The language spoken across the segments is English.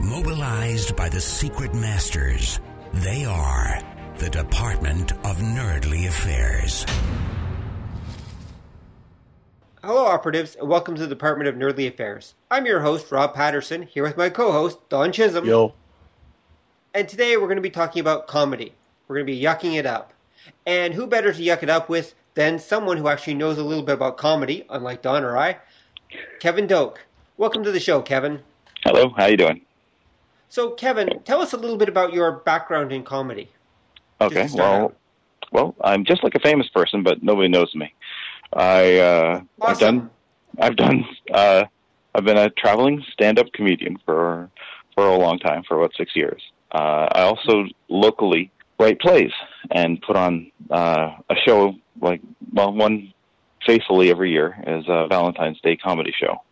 Mobilized by the secret masters, they are the Department of Nerdly Affairs. Hello, operatives, and welcome to the Department of Nerdly Affairs. I'm your host, Rob Patterson, here with my co host, Don Chisholm. Yo. And today we're going to be talking about comedy. We're going to be yucking it up. And who better to yuck it up with than someone who actually knows a little bit about comedy, unlike Don or I, Kevin Doak. Welcome to the show, Kevin. Hello, how you doing? So, Kevin, tell us a little bit about your background in comedy. Okay, Just to start well, out. well, I'm just like a famous person, but nobody knows me. I uh, I've done I've done uh, I've been a traveling stand-up comedian for for a long time, for about six years. Uh, I also locally write plays and put on uh, a show like well one faithfully every year is a Valentine's Day comedy show,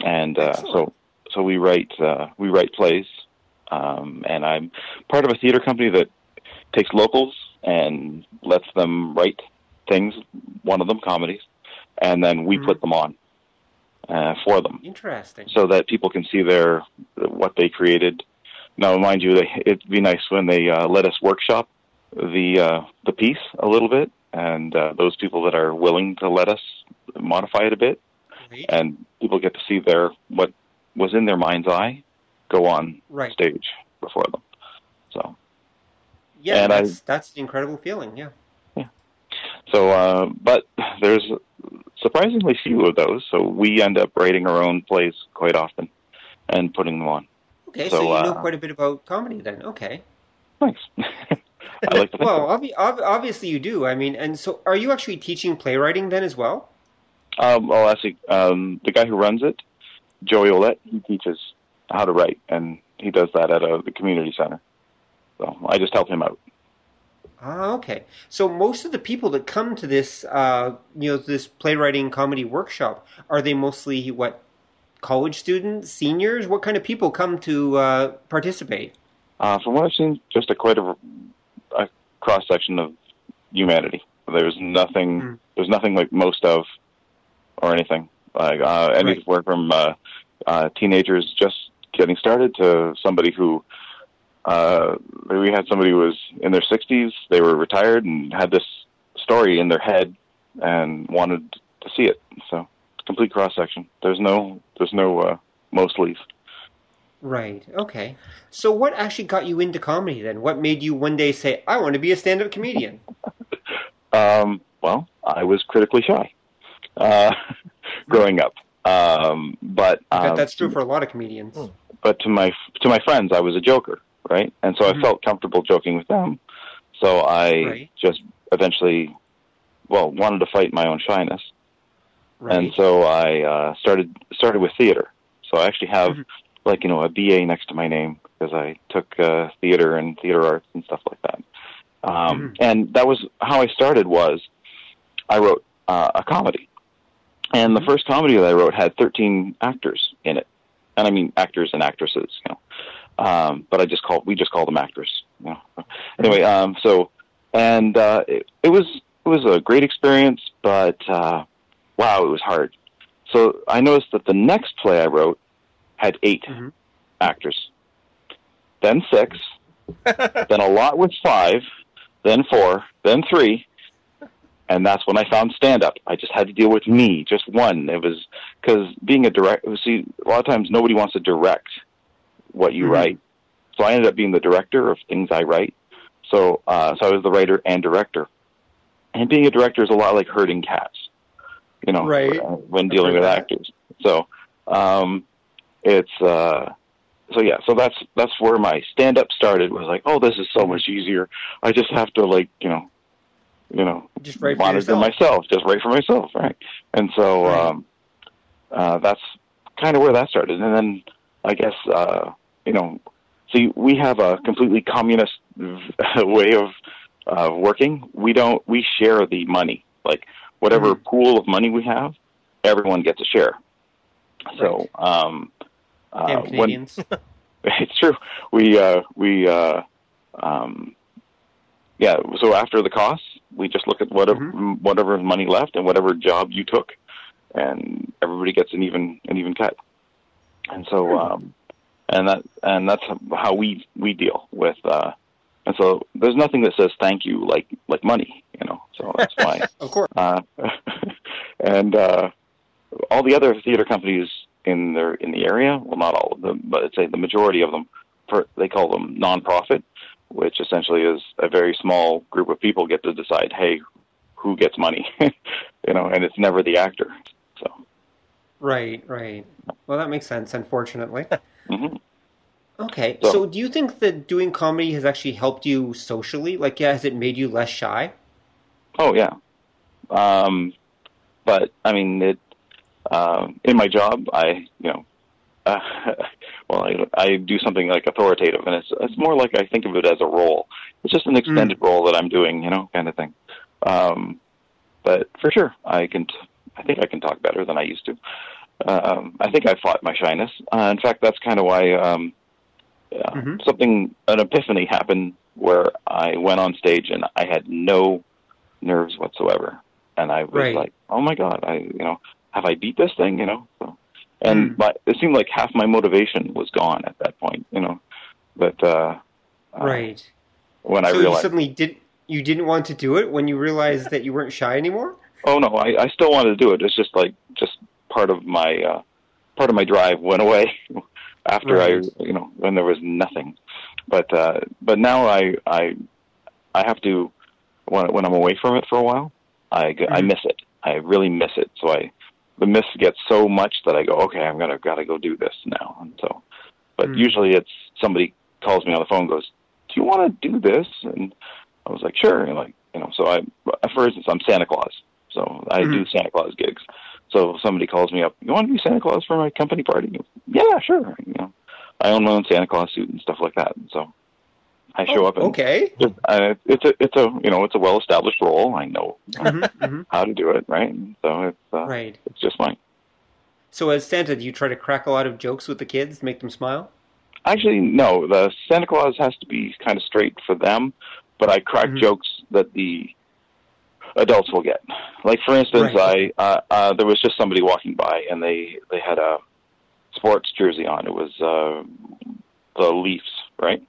and uh, Excellent. so so we write uh, we write plays, um, and I'm part of a theater company that takes locals and lets them write things, one of them comedies, and then we Mhm. put them on uh, for them Interesting. so that people can see their what they created. Now, mind you, they, it'd be nice when they uh, let us workshop the uh, the piece a little bit, and uh, those people that are willing to let us modify it a bit, Great. and people get to see their what was in their mind's eye go on Right. stage before them. So, Yeah, and I- that's, that's an incredible feeling, yeah. Yeah. So, uh, but there's surprisingly few of those. So we end up writing our own plays quite often and putting them on. Okay, so, So, you know uh, quite a bit about comedy then. Okay. Thanks. I like to well, obvi- ob- obviously you do. I mean, and so are you actually teaching playwriting then as well? Um, well, actually, um, the guy who runs it, Joey Olette, he teaches how to write, and he does that at uh the community center. So I just help him out. Ah, okay. So most of the people that come to this, uh, you know, this playwriting comedy workshop, are they mostly what college students, seniors? What kind of people come to uh, participate? Uh, from what I've seen, just a quite a, a cross section of humanity. There's nothing. Hmm. There's nothing like most of, or anything. Like uh, anywhere from uh, uh, teenagers just getting started to somebody who. Uh, we had somebody who was in their 60s. They were retired and had this story in their head and wanted to see it. So complete cross section. There's no. There's no uh, mostly's. Right. Okay. So what actually got you into comedy then? What made you one day say, "I want to be a stand-up comedian"? Um, well, I was critically shy uh, growing up, um, but um, that's true for a lot of comedians. but to my to my friends, I was a joker, right? And so Mhm. I felt comfortable joking with them. So I Right. just eventually, well, wanted to fight my own shyness, Right. and so I uh, started started with theater. So I actually have Mhm. like you know a BA next to my name because I took uh, theater and theater arts and stuff like that. Um, Mhm. And that was how I started. Was I wrote uh, a comedy, and the Mhm. first comedy that I wrote had 13 actors in it, and I mean actors and actresses, you know. Um, but I just called we just called them actors. You know. Anyway, um, so and uh, it, it was it was a great experience, but uh, wow, it was hard. So I noticed that the next play I wrote had 8 Mhm. actors, then six, then a lot with five, then four, then three, and that's when I found stand up. I just had to deal with me, just one. It was because being a direct, see, a lot of times nobody wants to direct what you Mhm. write, so I ended up being the director of things I write. So, uh, so I was the writer and director, and being a director is a lot like herding cats, you know, Right. uh, when dealing with that. actors. So, um, it's uh, so yeah, so that's that's where my stand up started. Was like, oh, this is so much easier. I just have to like, you know, you know, Just write for myself, just write for myself, right? And so Right. um, uh, that's kind of where that started. And then I guess uh, you know, see, we have a completely communist way of uh, working. We don't. We share the money. Like whatever Mhm. pool of money we have, everyone gets a share. So, um, uh, when, it's true. We uh, we uh, um, yeah. So after the costs, we just look at whatever Mm-hmm. whatever money left and whatever job you took, and everybody gets an even an even cut. And so, Hmm. um, and that and that's how we we deal with. Uh, and so there's nothing that says thank you like like money, you know. So that's why. of course. Uh, and uh, all the other theater companies in their in the area, well, not all of them, but I'd say the majority of them, for, they call them nonprofit, which essentially is a very small group of people get to decide, hey, who gets money, you know, and it's never the actor. So, Right, right. Well, that makes sense, unfortunately. mhm. Okay, So- so do you think that doing comedy has actually helped you socially? Like, yeah, has it made you less shy? oh yeah. Um, but I mean, it um, in my job, I you know, uh, well, I, I do something like authoritative, and it's it's more like I think of it as a role. It's just an extended role that I'm doing, you know, kind of thing. Um, but for sure, I can. T- I think I can talk better than I used to. Um, I think I fought my shyness. Uh, in fact, that's kind of why um, uh, Mhm. something an epiphany happened where I went on stage and I had no nerves whatsoever, and I was Right. like, "Oh my god, I you know have I beat this thing?" You know. So, and Mm. my, it seemed like half my motivation was gone at that point. You know, but uh, uh, right. when I so you suddenly did you didn't want to do it when you realized that you weren't shy anymore? oh no, I, I still wanted to do it. It's just like just part of my uh, part of my drive went away after Right. I you know when there was nothing. But uh, but now I I I have to when when I'm away from it for a while, I g I Mhm. miss it. I really miss it. So I the mist gets so much that I go okay, I'm gonna gotta go do this now. And so, but Mm. usually it's somebody calls me on the phone, and goes, "Do you want to do this?" And I was like, "Sure." And like you know, so I for instance, I'm Santa Claus, so I do Santa Claus gigs. So if somebody calls me up, you want to be Santa Claus for my company party? Yeah, sure. You know, I own my own Santa Claus suit and stuff like that. And so I show Oh, up and okay. just, uh, it's a it's a you know it's a well established role. I know Mhm, mhm. how to do it, right? So it's uh, Right. it's just fine. So as Santa, do you try to crack a lot of jokes with the kids, make them smile? Actually, no. The Santa Claus has to be kind of straight for them, but I crack Mhm. jokes that the adults will get. Like for instance, Right. I uh, uh, there was just somebody walking by and they they had a sports jersey on. It was uh, the Leafs, right?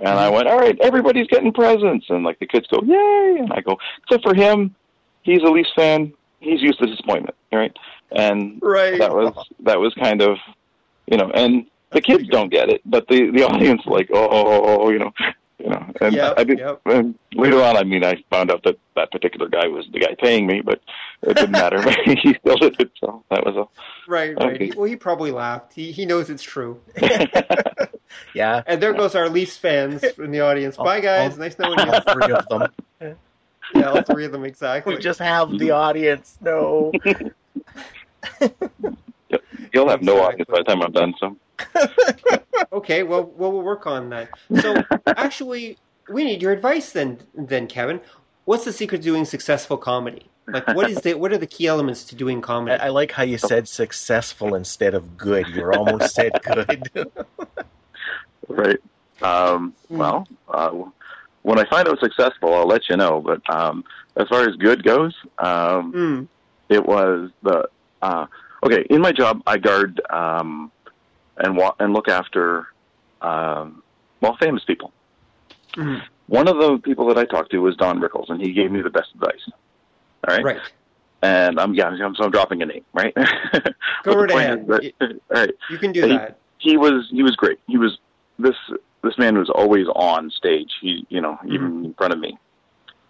And I Mhm. went, all right, everybody's getting presents, and like the kids go, yay! And I go, except for him, he's a Leafs fan. He's used to disappointment, right? And Right. that was that was kind of you know and the kids don't get it but the the audience like oh, oh, oh, oh you know you know and Yep, i did yep. and later on i mean i found out that that particular guy was the guy paying me but it didn't matter he still did it so that was Right, right. Okay. He- Well, he probably laughed. He he knows it's true. a Yeah, And there goes our Leafs fans in the audience. Bye, guys. All- nice knowing you. all three of them. Yeah, all three of them exactly. We just have the audience. No. you'll have no Exactly. audience by the time i'm done so Okay, well, well, we'll work on that. So, actually, we need your advice then, then Kevin. What's the secret to doing successful comedy? Like, what is the what are the key elements to doing I, comedy? I like how you said successful instead of good. You're almost said good. Right um well uh when i find out successful i'll let you know but um as far as good goes um Mm, it was the uh, okay in my job I guard um, and wa- and look after um, well famous people. mhm. One of the people that I talked to was Don Rickles, and he gave me the best advice. All right, Right. and I'm yeah, I'm, so I'm dropping a name, right? Go right ahead. that- all right, You can do Hey, that. he was he was great. He was this this man was always on stage. He you know even in front of me,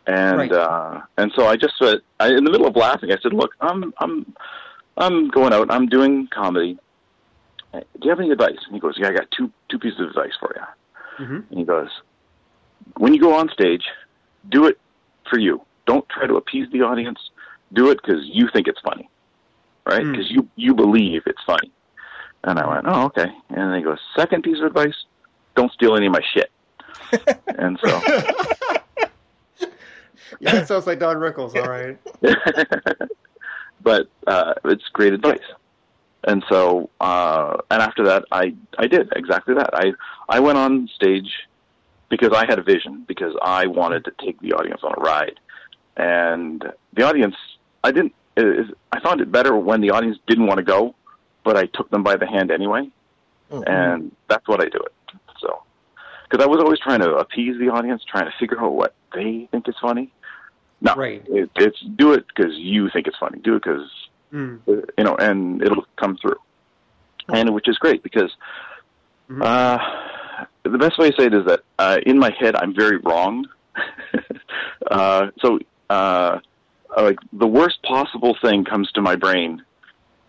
and Right. uh, and so I just said I, in the middle of laughing, I said, "Look, I'm I'm I'm going out. I'm doing comedy. Uh, Do you have any advice?" And he goes, "Yeah, I got two two pieces of advice for you." hmm And he goes, "When you go on stage, do it for you. Don't try to appease the audience. Do it because you think it's funny, right? Mm. Because you you believe it's funny." And I went, oh, okay. And then he goes, second piece of advice, don't steal any of my shit. and so, Yeah, that sounds like Don Rickles. All right. but uh, it's great advice. And so, uh, and after that, I I did exactly that. I I went on stage because I had a vision because I wanted to take the audience on a ride, and the audience I didn't. Is, I found it better when the audience didn't want to go, but I took them by the hand anyway, Mhm. and that's what I do it. Because I was always trying to appease the audience, trying to figure out what they think is funny. No, Right. it, it's do it because you think it's funny. Do it because Mm. you know, and it'll come through, and which is great because Mhm. uh, the best way to say it is that uh, in my head I'm very wrong. uh, so, uh, like the worst possible thing comes to my brain,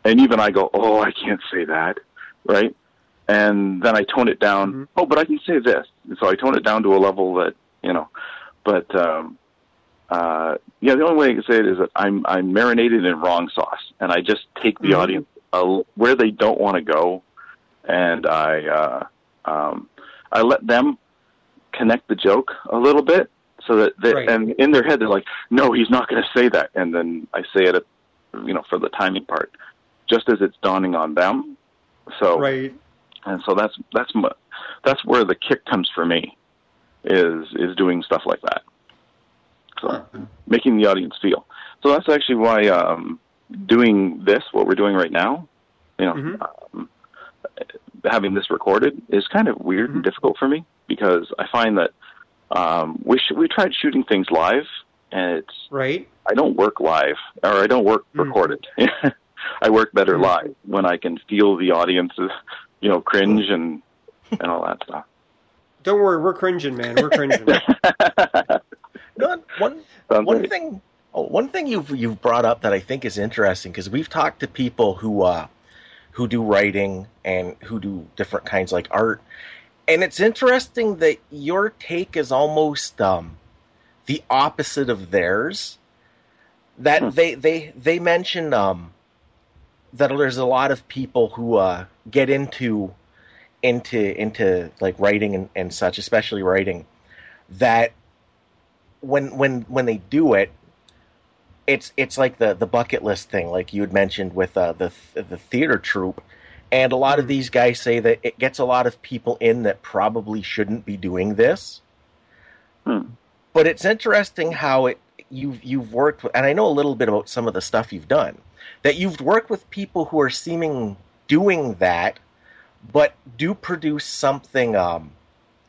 and even I go, "Oh, I can't say that," right? And then I tone it down. Mhm. Oh, but I can say this. And so I tone it down to a level that you know, but. um uh, yeah, the only way I can say it is that I'm I'm marinated in wrong sauce, and I just take the Mhm. audience uh, where they don't want to go, and I uh, um, I let them connect the joke a little bit, so that they, Right. and in their head they're like, no, he's not going to say that, and then I say it, you know, for the timing part, just as it's dawning on them. So Right. And so that's that's my, that's where the kick comes for me, is is doing stuff like that. So making the audience feel. So that's actually why um, doing this, what we're doing right now, you know, Mhm. um, having this recorded is kind of weird Mhm. and difficult for me because I find that um, we sh- we tried shooting things live, and it's Right. I don't work live or I don't work Mm. recorded. I work better Mm. live when I can feel the audience, you know, cringe and and all that stuff. Don't worry, we're cringing, man. We're cringing. No, one Sounds one great. thing oh, one thing you've you've brought up that I think is interesting because we've talked to people who uh who do writing and who do different kinds like art and it's interesting that your take is almost um the opposite of theirs that Hmm. they they they mention um that there's a lot of people who uh get into into into like writing and, and such especially writing that when when when they do it it's it's like the the bucket list thing like you had mentioned with uh, the the theater troupe. And a lot of these guys say that it gets a lot of people in that probably shouldn't be doing this. Hmm. But it's interesting how it you've you've worked with, and I know a little bit about some of the stuff you've done that you've worked with people who are seeming doing that but do produce something um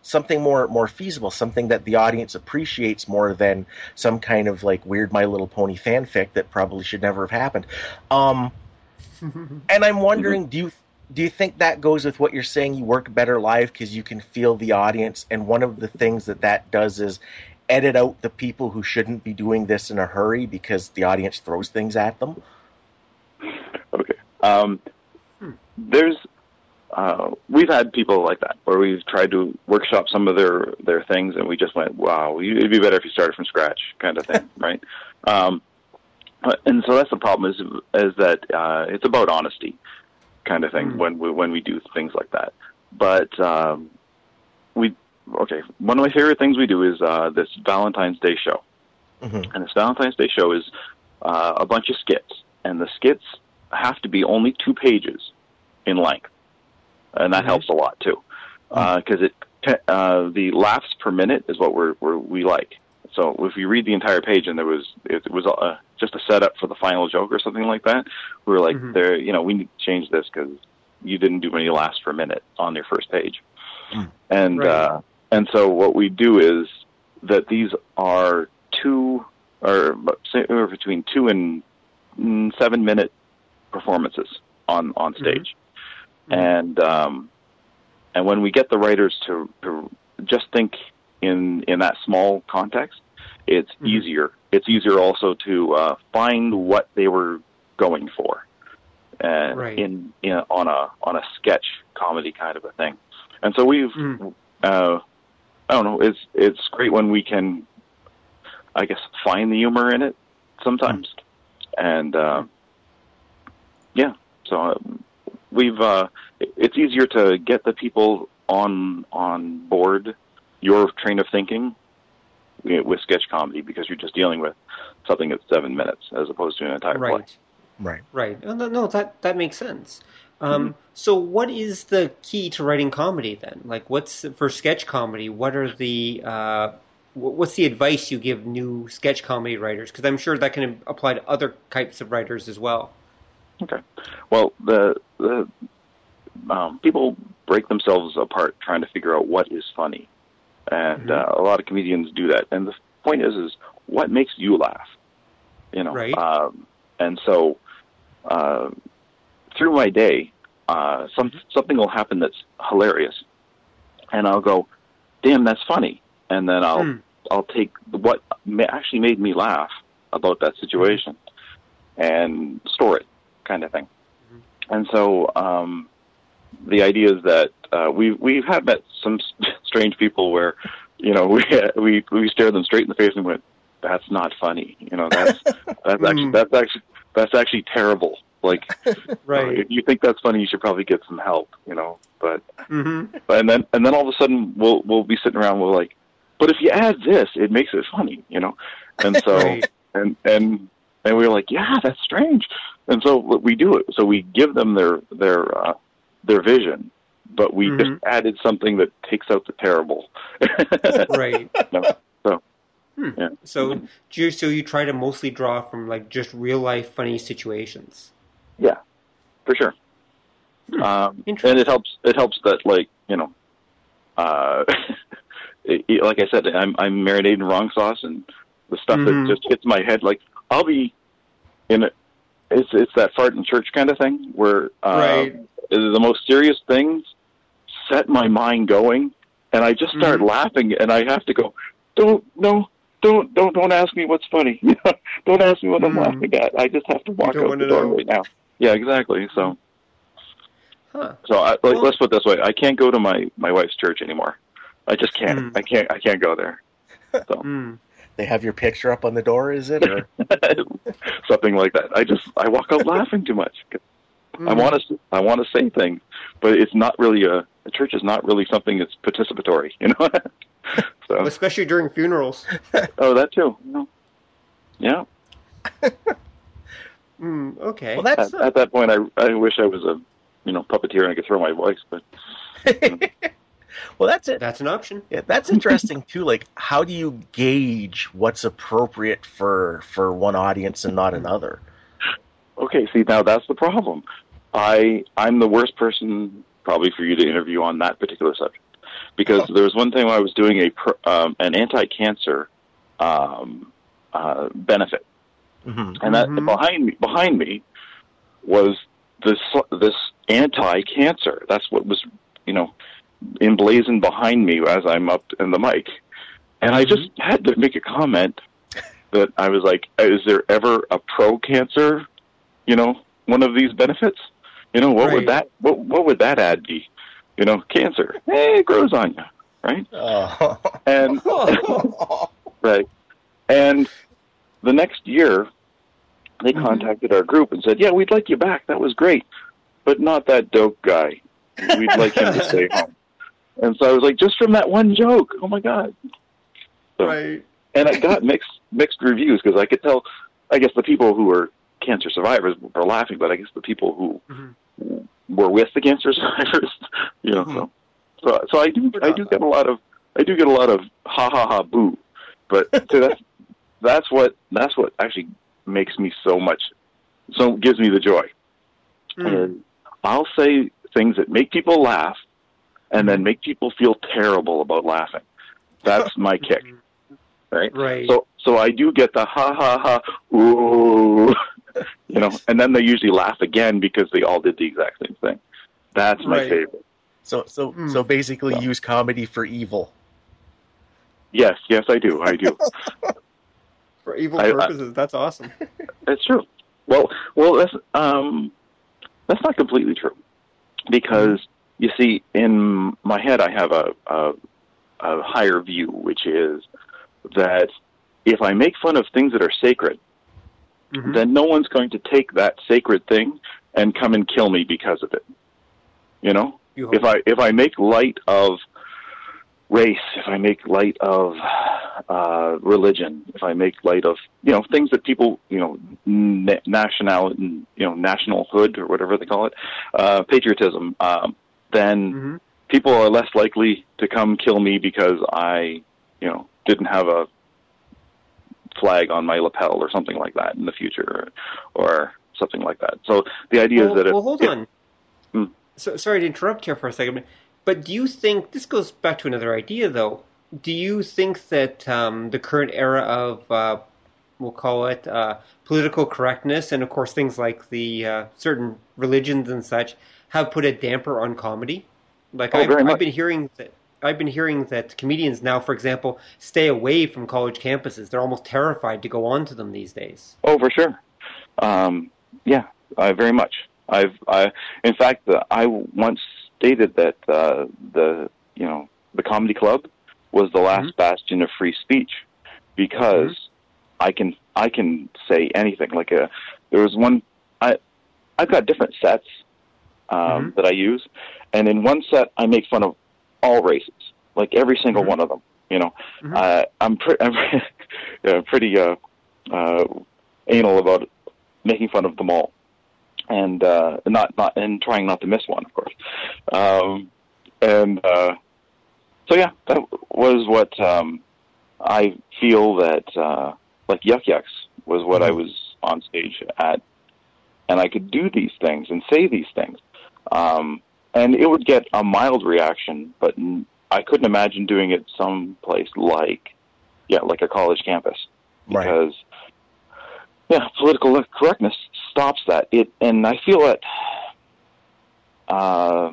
something more more feasible something that the audience appreciates more than some kind of like weird my little pony fanfic that probably should never have happened. Um and i'm wondering do you do you think that goes with what you're saying you work better live because you can feel the audience and one of the things that that does is edit out the people who shouldn't be doing this in a hurry because the audience throws things at them Okay. Um, there's uh, we've had people like that where we've tried to workshop some of their their things, and we just went, "Wow, it'd be better if you started from scratch," kind of thing, right? Um, and so that's the problem is is that uh, it's about honesty, kind of thing Hmm. when we when we do things like that. But um, we okay. One of my favorite things we do is uh, this Valentine's Day show. Mhm. And this Valentine's Day show is uh, a bunch of skits, and the skits have to be only two pages in length, and that Mhm. helps a lot too, because it uh, the laughs per minute is what we're, we're we like. So if you read the entire page and there was it was uh, just a setup for the final joke or something like that, we were like, Mhm. there, you know, we need to change this because you didn't do any laughs per minute on your first page, Mm. and Right. uh, and so what we do is that these are two or between two and seven minute performances on on stage, Mhm. and um, and when we get the writers to, to just think in in that small context, it's Mhm. easier. It's easier also to uh, find what they were going for, uh, Right. in, in on a on a sketch comedy kind of a thing. And so we've Mm. uh, I don't know. It's it's great when we can, I guess, find the humor in it sometimes, and uh, yeah. So um, we've uh, it's easier to get the people on on board your train of thinking with sketch comedy because you're just dealing with something that's seven minutes as opposed to an entire right. play. Right. Right. No, no, that that makes sense. Um, mm-hmm. So, what is the key to writing comedy then? Like, what's for sketch comedy? What are the uh, what's the advice you give new sketch comedy writers? Because I'm sure that can apply to other types of writers as well. Okay. Well, the the um, people break themselves apart trying to figure out what is funny, and mm-hmm. uh, a lot of comedians do that. And the point is, is what makes you laugh? You know. Right. Um, and so, uh, through my day, uh, some mm-hmm. something will happen that's hilarious, and I'll go, "Damn, that's funny," and then I'll mm. I'll take what actually made me laugh about that situation and store it, kind of thing. Mm-hmm. And so um, the idea is that uh, we we have met some strange people where you know we we we stare them straight in the face and went, "That's not funny." You know, that's that's actually mm. that's actually that's actually terrible. Like, right. if you think that's funny, you should probably get some help. You know, but mm-hmm. and then and then all of a sudden we'll we'll be sitting around. We're like, but if you add this, it makes it funny. You know, and so right. and and and we were like, yeah, that's strange. And so we do it. So we give them their their uh, their vision, but we mm-hmm. just added something that takes out the terrible. right. No. So. Hmm. Yeah. So, so you try to mostly draw from like just real life funny situations. Yeah, for sure. Hmm. Um, and it helps. It helps that like you know, uh, it, like I said, I'm I'm marinated wrong sauce, and the stuff mm-hmm. that just hits my head. Like I'll be in a, it's it's that fart in church kind of thing where uh, right. the most serious things set my mind going, and I just start mm-hmm. laughing, and I have to go, don't no. Don't don't don't ask me what's funny. don't ask me what I'm mm-hmm. laughing at. I just have to walk out the door know. right now. Yeah, exactly. So, huh. so I, like, well, let's put it this way: I can't go to my my wife's church anymore. I just can't. Mm. I can't. I can't go there. So. Mm. They have your picture up on the door, is it, or something like that? I just I walk out laughing too much. Mm. I want to I want to say things, but it's not really a the church is not really something that's participatory, you know. so especially during funerals. oh, that too. Yeah. Mm, okay. Well, that's at, at, that point, I I wish I was a you know puppeteer and I could throw my voice, but. You know. well, that's it. That's an option. Yeah, that's interesting too. Like, how do you gauge what's appropriate for for one audience and not another? Okay, see now that's the problem. I I'm the worst person probably for you to interview on that particular subject because oh. there was one time I was doing a um, an anti-cancer um, uh, benefit, Mm-hmm. And that mm-hmm. behind me, behind me, was this this anti-cancer. That's what was, you know, emblazoned behind me as I'm up in the mic, and I just mm-hmm. had to make a comment that I was like, "Is there ever a pro-cancer, you know, one of these benefits? You know, what right. would that what what would that ad be? You know, cancer, hey, it grows on you, right? Oh. And right, and the next year, they mm-hmm. contacted our group and said, "Yeah, we'd like you back. That was great, but not that dope guy. We'd like him to stay home." And so I was like, "Just from that one joke, oh my god!" So, right. And I got mixed mixed reviews because I could tell. I guess the people who were cancer survivors were laughing, but I guess the people who mm-hmm. were with the cancer survivors, you know, mm-hmm. so so so I do I do get a lot of I do get a lot of ha ha ha boo, but so that's that's what that's what actually makes me so much so gives me the joy. Mm. And I'll say things that make people laugh and then make people feel terrible about laughing. That's my kick. Right? Right. So so I do get the ha ha ha ooh you know, and then they usually laugh again because they all did the exact same thing. That's my right. favorite. So so mm. so basically so. use comedy for evil. Yes, yes I do. I do. for evil I, purposes. I, that's awesome. That's true. Well, well, that's um, that's not completely true, because you see, in my head, I have a, a a higher view, which is that if I make fun of things that are sacred, mm-hmm. then no one's going to take that sacred thing and come and kill me because of it. You know, You if I if I make light of race, if I make light of uh, religion, if I make light of you know things that people you know na- national you know nationalhood or whatever they call it, uh, patriotism, um, then Mhm. people are less likely to come kill me because I you know didn't have a flag on my lapel or something like that in the future or something like that. So the idea well, is that if, well, hold if- on. Hmm. So, sorry to interrupt here for a second, but do you think this goes back to another idea, though? Do you think that um, the current era of, uh, we'll call it uh, political correctness, and of course things like the uh, certain religions and such, have put a damper on comedy? Like Oh, I've, I've been hearing that. I've been hearing that comedians now, for example, stay away from college campuses. They're almost terrified to go onto them these days. Oh, for sure. Um, yeah, uh, very much. I've, I, in fact, uh, I once stated that uh, the, you know, the comedy club was the last Mhm. bastion of free speech because I can, I can say anything. Like a, there was one, I, I've got different sets um, Mhm. that I use, and in one set I make fun of all races, like every single Mhm. one of them. You know, uh, I'm, pre- I'm yeah, pretty uh, uh, anal about making fun of them all, and uh, not not and trying not to miss one, of course. Um, and uh, so yeah, that was what um, I feel that uh, like Yuk Yuk's was what I Mhm. was on stage at, and I could do these things and say these things, um, and it would get a mild reaction, but n- I couldn't imagine doing it someplace like yeah, like a college campus Right. because yeah, political correctness stops that. It and I feel that uh,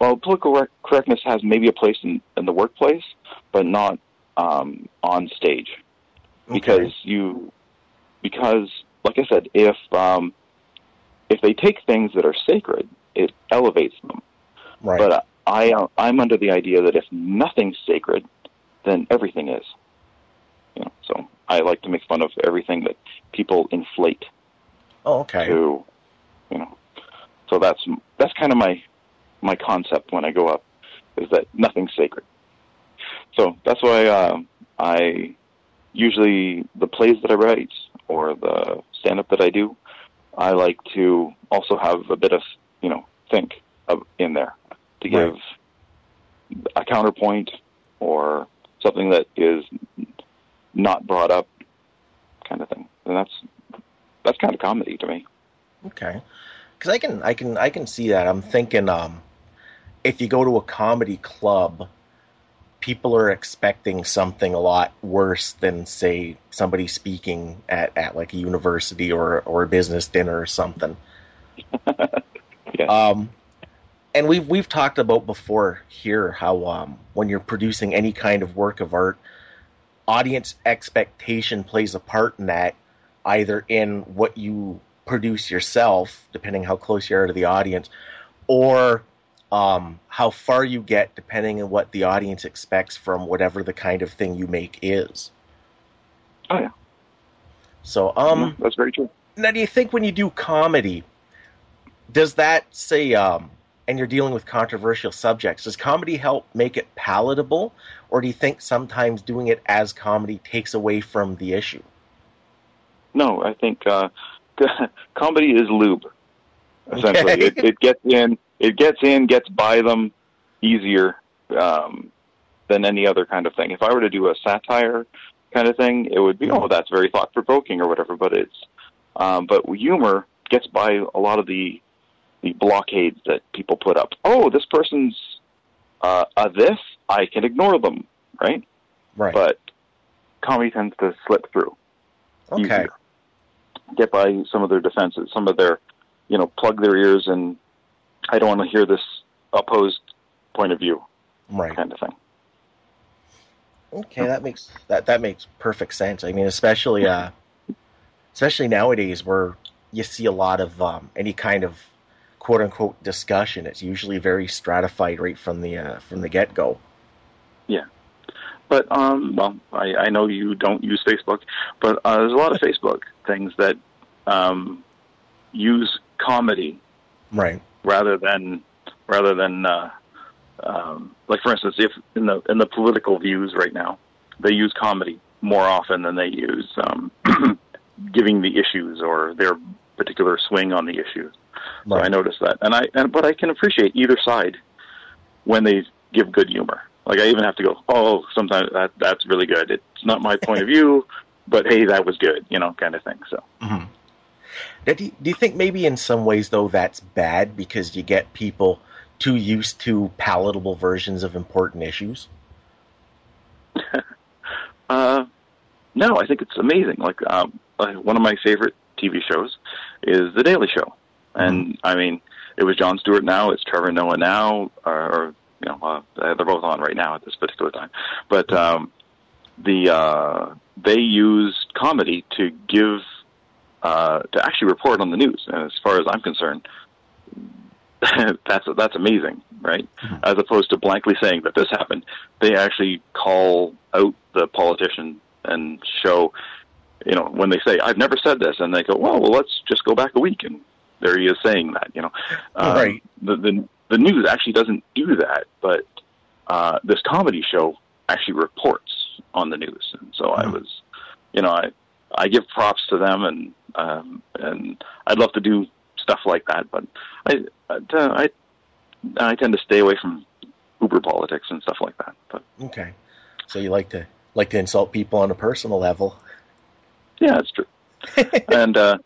well, political rec- correctness has maybe a place in, in the workplace, but not um, on stage because you because like I said, if um, if they take things that are sacred, it elevates them. right. But uh, I I'm under the idea that if nothing's sacred, then everything is. You know, so I like to make fun of everything that people inflate oh, okay. to, you know. So that's that's kind of my my concept when I go up is that nothing's sacred. So that's why uh, I usually the plays that I write or the stand up that I do, I like to also have a bit of you know think of, in there to Right. give a counterpoint or something that is not brought up, kind of thing. And that's that's kind of comedy to me. Okay, because I can, I can, I can see that. I'm thinking, um, if you go to a comedy club, people are expecting something a lot worse than, say, somebody speaking at, at like a university or or a business dinner or something. Yeah. Um, and we've we've talked about before here how um, when you're producing any kind of work of art, audience expectation plays a part in that, either in what you produce yourself, depending how close you are to the audience, or um, how far you get, depending on what the audience expects from whatever the kind of thing you make is. Oh yeah, So, um, that's very true. now do you think when you do comedy, does that say, um, and you're dealing with controversial subjects, does comedy help make it palatable, or do you think sometimes doing it as comedy takes away from the issue? No, I think uh, comedy is lube. Essentially, Okay. it, it gets in, it gets in, gets by them easier um, than any other kind of thing. If I were to do a satire kind of thing, it would be, oh, that's very thought provoking or whatever. But it's, um, but humor gets by a lot of the the blockades that people put up. Oh, this person's uh, a this, I can ignore them, right? Right. But comedy tends to slip through. okay. easier. Get by some of their defenses, some of their, you know, plug their ears and I don't want to hear this opposed point of view Right. kind of thing. Okay, that makes that that makes perfect sense. I mean, especially uh, especially nowadays where you see a lot of um, any kind of quote unquote discussion. It's usually very stratified right from the uh, from the get go. Yeah, but um, well, I, I know you don't use Facebook, but uh, there's a lot of Facebook things that um, use comedy Right. rather than rather than uh, um, like for instance, if in the in the political views right now, they use comedy more often than they use um, giving the issues or their particular swing on the issues. So I noticed that, and I and but I can appreciate either side when they give good humor. Like I even have to go, oh, sometimes that that's really good. It's not my point of view, but hey, that was good, you know, kind of thing. So. Mm-hmm. Do you, do you think maybe in some ways though that's bad because you get people too used to palatable versions of important issues? uh, no, I think it's amazing. Like um, one of my favorite TV shows is The Daily Show, and. I mean, it was Jon Stewart now, it's Trevor Noah now, or, you know, uh, they're both on right now at this particular time. But um, the uh, they used comedy to give uh, to actually report on the news. And as far as I'm concerned, that's that's amazing, right? Mm-hmm. As opposed to blankly saying that this happened, they actually call out the politician and show, you know, when they say I've never said this, and they go, well, well, let's just go back a week, and there he is saying that, you know, um, right? The, the the news actually doesn't do that, but uh, this comedy show actually reports on the news, and so mm-hmm. I was, you know, I I give props to them, and um, and I'd love to do stuff like that, but I I I tend to stay away from Uber politics and stuff like that. But okay, so you like to like to insult people on a personal level? Yeah, that's true. and uh,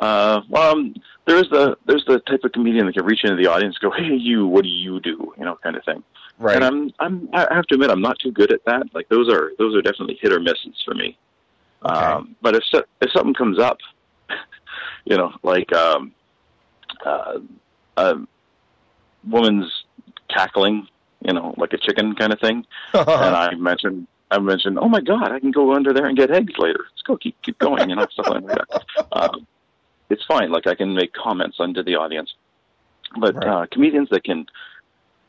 uh, well, um, there's the there's the type of comedian that can reach into the audience, and go, "Hey, you, what do you do?" You know, kind of thing. Right. And I'm I'm I have to admit I'm not too good at that. Like those are those are definitely hit or misses for me. Okay. Um, but if if something comes up, you know, like um, uh, a woman's cackling, you know, like a chicken kind of thing, and I mentioned I mentioned, oh my god, I can go under there and get eggs later. Let's go, keep keep going, you know, stuff like that. Um, it's fine. Like I can make comments under the audience, but right. uh, comedians that can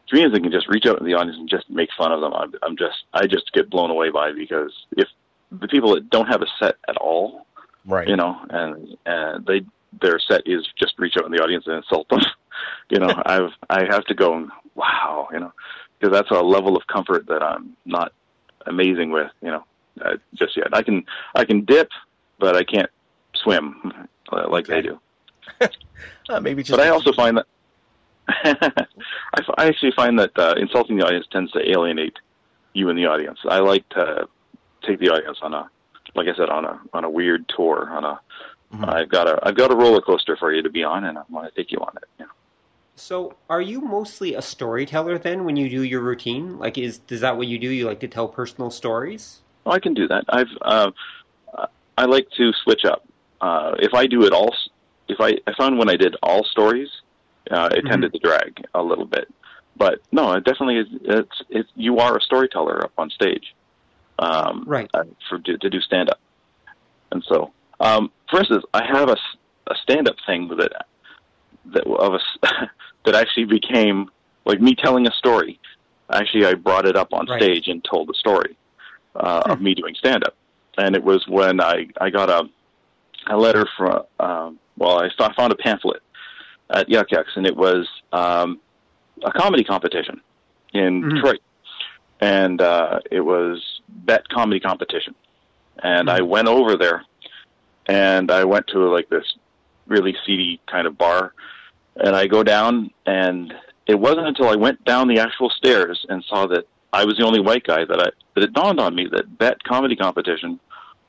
comedians that can just reach out to the audience and just make fun of them, I'm, I'm just I just get blown away by because if the people that don't have a set at all, right? You know, and and they their set is just reach out in the audience and insult them. you know, I've I have to go and wow, you know, because that's a level of comfort that I'm not amazing with. You know, uh, just yet. I can I can dip, but I can't swim uh, like okay. they do. uh, maybe, but I also find that I, I actually find that uh, insulting the audience tends to alienate you in the audience. I like to take the audience on a, like I said, on a on a weird tour. On a, mm-hmm. I've got a I've got a roller coaster for you to be on, and I want to take you on it. You know? So, are you mostly a storyteller then when you do your routine? Like, is is that what you do? You like to tell personal stories? Oh, I can do that. I've uh, I like to switch up. Uh, if I do it all, if I I found when I did all stories, uh, it mm-hmm. tended to drag a little bit. But no, it definitely is. It's it's you are a storyteller up on stage, um, right? Uh, for to, to do stand up, and so um, for instance, I have a, a stand up thing that that of a that actually became like me telling a story. Actually, I brought it up on right. stage and told the story uh, of me doing stand up, and it was when I I got a a letter from um, well I found a pamphlet at Yuk Yuk's, and it was um, a comedy competition in mm-hmm. Detroit, and uh, it was bet comedy competition, and mm-hmm. I went over there, and I went to like this really seedy kind of bar, and I go down, and it wasn't until I went down the actual stairs and saw that I was the only white guy that I that it dawned on me that bet comedy competition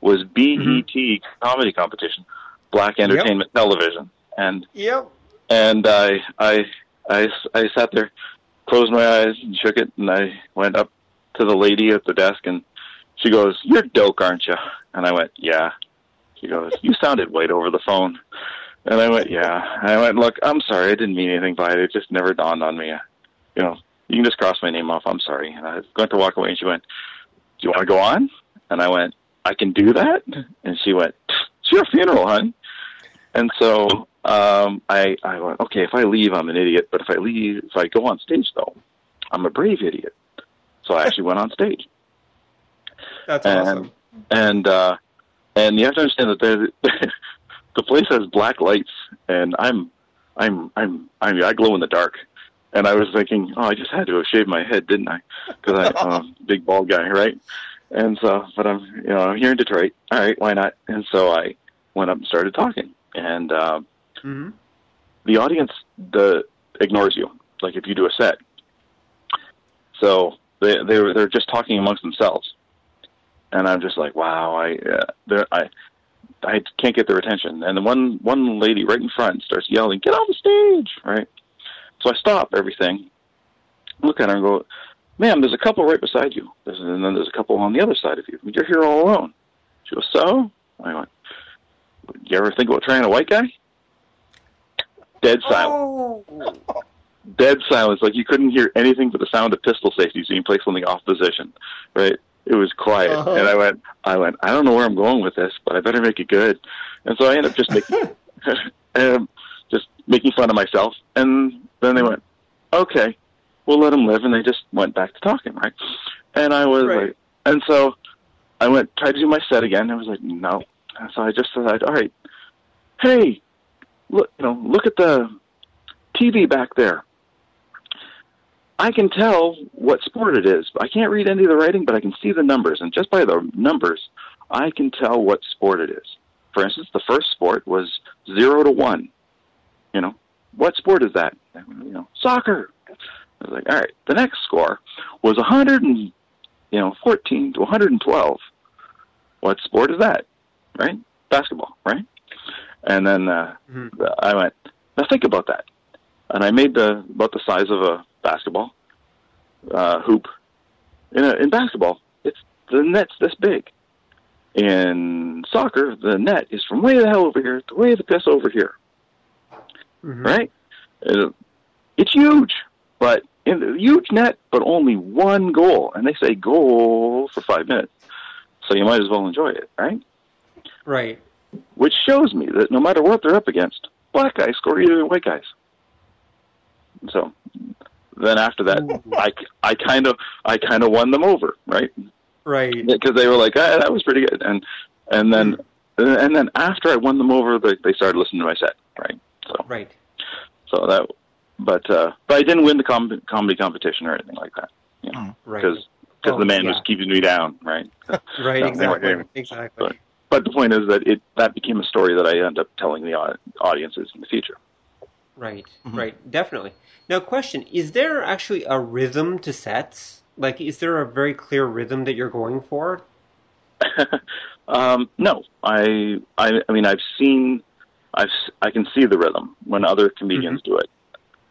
was BET mm-hmm. comedy competition, Black Entertainment yep. Television, and yep and I, I, I, I sat there, closed my eyes, and shook it, and I went up to the lady at the desk, and she goes, "You're Doak, aren't you?" And I went, "Yeah." She goes, "You sounded white over the phone," and I went, "Yeah." And I went, "Look, I'm sorry, I didn't mean anything by it. It just never dawned on me. You know, you can just cross my name off. I'm sorry." And I was going to walk away, and she went, "Do you want to go on?" And I went, "I can do that." And she went, "It's your funeral, hon." And so um, I, I went, okay, if I leave, I'm an idiot. But if I leave, if I go on stage, though, I'm a brave idiot. So I actually went on stage. That's and, awesome. And uh, and you have to understand that the place has black lights, and I'm I'm I'm I'm I glow in the dark, and I was thinking, oh, I just had to have shaved my head, didn't I? Because I'm a big bald guy, right? And so, but I'm you know I'm here in Detroit. All right, why not? And so I went up and started talking, and uh, hmm the audience the ignores you. Like if you do a set, so they they were they're just talking amongst themselves, and I'm just like, wow, I uh, I I can't get their attention. And then one one lady right in front starts yelling, "Get off the stage!" Right. So I stop everything, look at her, and go, "Ma'am, there's a couple right beside you, There's- and then there's a couple on the other side of you. You're here all alone." She goes, "So?" I went, "You ever think about trying a white guy?" Dead silence Oh. dead silence. Like you couldn't hear anything but the sound of pistol safeties being placed on the off position. Right? It was quiet, Uh-huh. and I went, I went, I don't know where I'm going with this, but I better make it good. And so I ended up just making, um, just making fun of myself. And then they went, okay, we'll let them live, and they just went back to talking, right? And I was Right. like, and so I went tried to do my set again. And I was like, no. And so I just said, all right, hey, look, you know, look at the TV back there. I can tell what sport it is. I can't read any of the writing, but I can see the numbers, and just by the numbers, I can tell what sport it is. For instance, the first sport was zero to one. You know, what sport is that? You know, soccer. I was like, all right. The next score was a hundred and you know fourteen to one hundred and twelve. What sport is that? Right, basketball. Right, and then uh, Mhm. I went. Now think about that. And I made the about the size of a basketball uh, hoop. In a, in basketball, it's the net's this big. In soccer, the net is from way the hell over here to way the piss over here. Mhm. Right? It's huge, but in the huge net, but only one goal, and they say goal for five minutes, so you might as well enjoy it, right? Right. which shows me that no matter what they're up against, black guys score either than white guys. So then after that, I, I kind of I kind of won them over, right? Right. Because they were like, ah, that was pretty good, and and then and then after I won them over, they they started listening to my set, right? So Right. so that, but uh, but I didn't win the com- comedy competition or anything like that Right. because because Oh, the man yeah. was keeping me down, right? Right. No, Exactly. anyway. Exactly. But- But the point is that it that became a story that I end up telling the audiences in the future. Right, Mhm. right, definitely. Now, question: Is there actually a rhythm to sets? Like, is there a very clear rhythm that you're going for? um, no, I, I, I mean, I've seen, I've, s- I can see the rhythm when other comedians do it,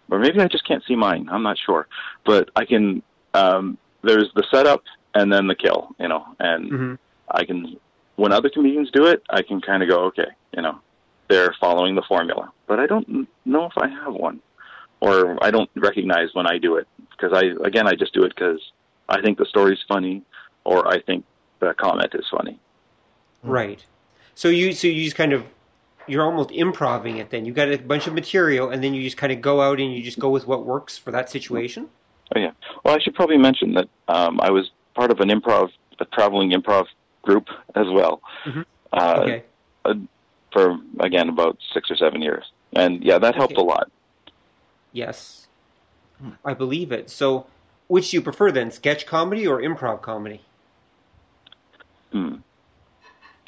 or maybe I just can't see mine. I'm not sure, but I can. Um, there's the setup and then the kill, you know, and Mm-hmm. I can. When other comedians do it, I can kind of go, okay, you know, they're following the formula, but I don't know if I have one, or I don't recognize when I do it because I, again, I just do it because I think the story's funny, or I think the comment is funny. Right. So you, so you just kind of, you're almost improving it. Then you got a bunch of material, and then you just kind of go out and you just go with what works for that situation. Oh yeah. Well, I should probably mention that um, I was part of an improv, a traveling improv group as well, Mhm. uh, okay. for again about six or seven years, and yeah, that helped Okay. a lot. Yes, I believe it. So, which do you prefer then, sketch comedy or improv comedy? Hmm.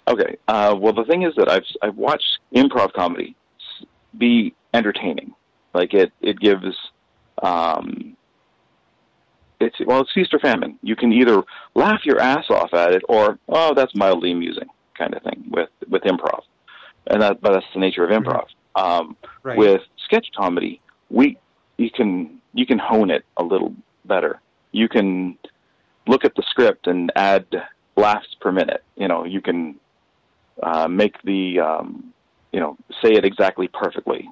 Okay. Uh, well, the thing is that I've I've watched improv comedy be entertaining. Like it it gives. Um, it's well, it's feast or famine. You can either laugh your ass off at it, or oh, that's mildly amusing, kind of thing with with improv, and that but that's the nature of improv. Um, Right. with sketch comedy, we you can you can hone it a little better. You can look at the script and add laughs per minute. You know, you can uh, make the um, you know say it exactly perfectly.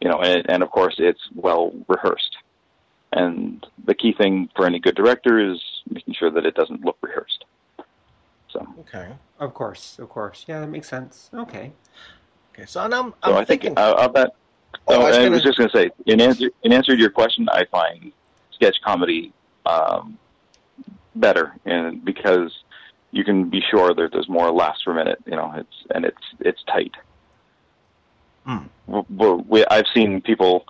You know, and, and of course it's well rehearsed. And the key thing for any good director is making sure that it doesn't look rehearsed. So, Okay. Of course, of course. Yeah, that makes sense. Okay. Okay. So now I'm, so I'm I think thinking. uh, of that. Oh, Oh, I was I gonna- was just going to say, in answer in answer to your question, I find sketch comedy um, better, and because you can be sure that there's more laughs per minute. You know, it's and it's it's tight. Hmm. we're, we, I've seen people,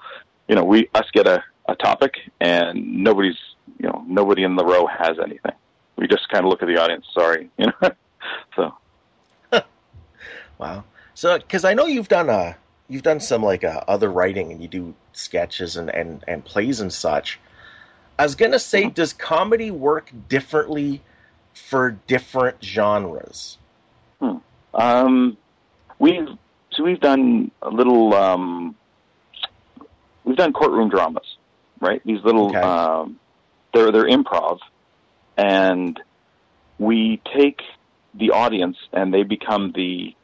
you know, we us get a, a topic and nobody's, you know, nobody in the row has anything. We just kind of look at the audience. Sorry, you know. so Wow. So, because I know you've done a, you've done some like uh, other writing, and you do sketches and, and and plays and such. I was gonna say, does comedy work differently for different genres? Um, we've so we've done a little. Um, we've done courtroom dramas, right? These little. Okay. Um, they're they're improv, and we take the audience and they become the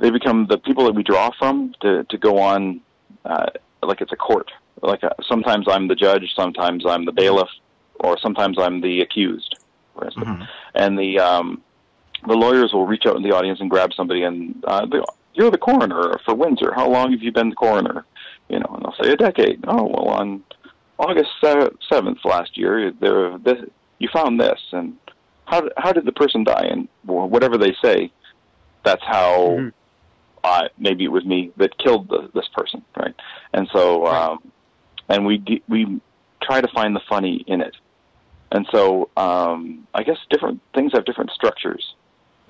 they become the people that we draw from to to go on uh, like it's a court. Like a, sometimes I'm the judge, sometimes I'm the bailiff, or sometimes I'm the accused, for instance. Mhm. And the um, the lawyers will reach out in the audience and grab somebody and uh, they, you're the coroner for Windsor. How long have you been the coroner? You know, and they'll say a decade. Oh well, on August seventh last year, there this, you found this, and how how did the person die? And whatever they say, that's how. Mhm. Uh, maybe it was me that killed the, this person, right? And so, um, and we we try to find the funny in it. And so, um, I guess different things have different structures.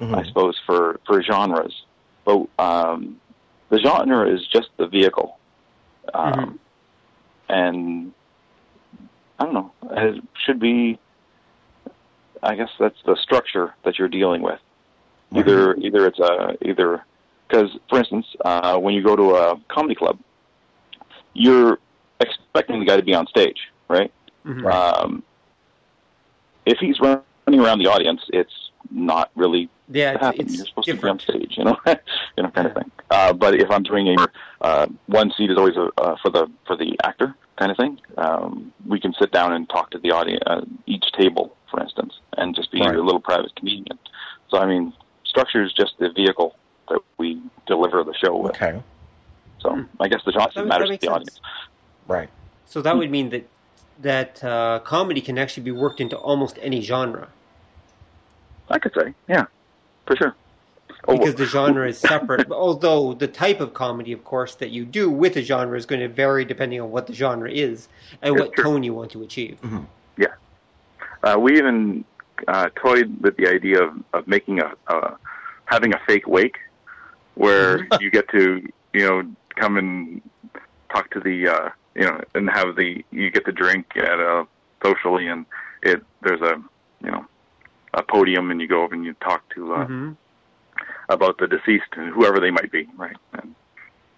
Mhm. I suppose, for, for genres. But um, the genre is just the vehicle. Um, Mhm. And I don't know, it should be, I guess that's the structure that you're dealing with. Either, either it's a, either, because for instance, uh, when you go to a comedy club, you're expecting the guy to be on stage, right? Mhm. Right. Um, if he's running around the audience, it's not really Yeah, to it's, happen. it's You're supposed different. to be on stage, you know, you know, kind of thing. Uh, but if I'm doing a uh, one seat is always a, uh, for the for the actor kind of thing. Um, we can sit down and talk to the audience, uh, each table, for instance, and just be Right. a little private comedian. So I mean, structure is just the vehicle that we deliver the show with. Okay. So I guess the genre That- that matters to the sense. audience. Right. So that would mean that that uh, comedy can actually be worked into almost any genre I could say, yeah, for sure. Oh, because the genre is separate. Although the type of comedy, of course, that you do with a genre is going to vary depending on what the genre is and That's what true. tone you want to achieve. Yeah. Uh, we even uh, toyed with the idea of, of making a, a having a fake wake, where you get to you know come and talk to the uh, you know and have the you get to drink at a socially and it there's a you know a podium and you go over and you talk to uh, hmm about the deceased and whoever they might be, right? And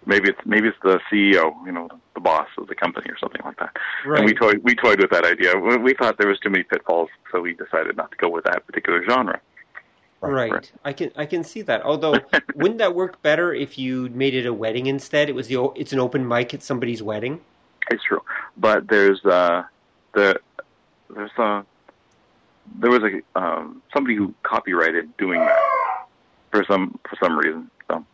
maybe it's maybe it's the CEO, you know, the boss of the company or something like that. Right. And we toyed we toyed with that idea. We, we thought there was too many pitfalls, so we decided not to go with that particular genre. Right. Right. I can I can see that. Although wouldn't that work better if you made it a wedding instead? It was the it's an open mic at somebody's wedding. It's true, but there's uh the there's uh there was a um somebody who copyrighted doing that for some for some reason. So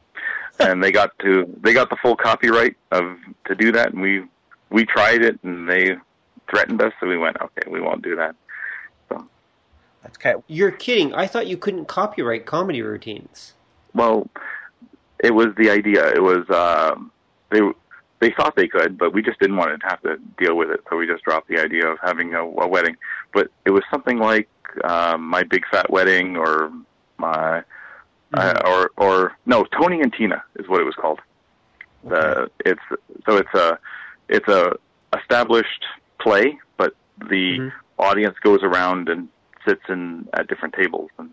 and they got to they got the full copyright of to do that, and we we tried it, and they threatened us, so we went okay, we won't do that. So That's kind of, You're kidding. I thought you couldn't copyright comedy routines. Well, it was the idea. It was um, they they thought they could, but we just didn't want to have to deal with it, so we just dropped the idea of having a, a wedding. But it was something like um, my big fat wedding, or my uh, or or no, Tony and Tina is what it was called. The it's so it's a it's a established play, but the Mhm. audience goes around and sits in at different tables and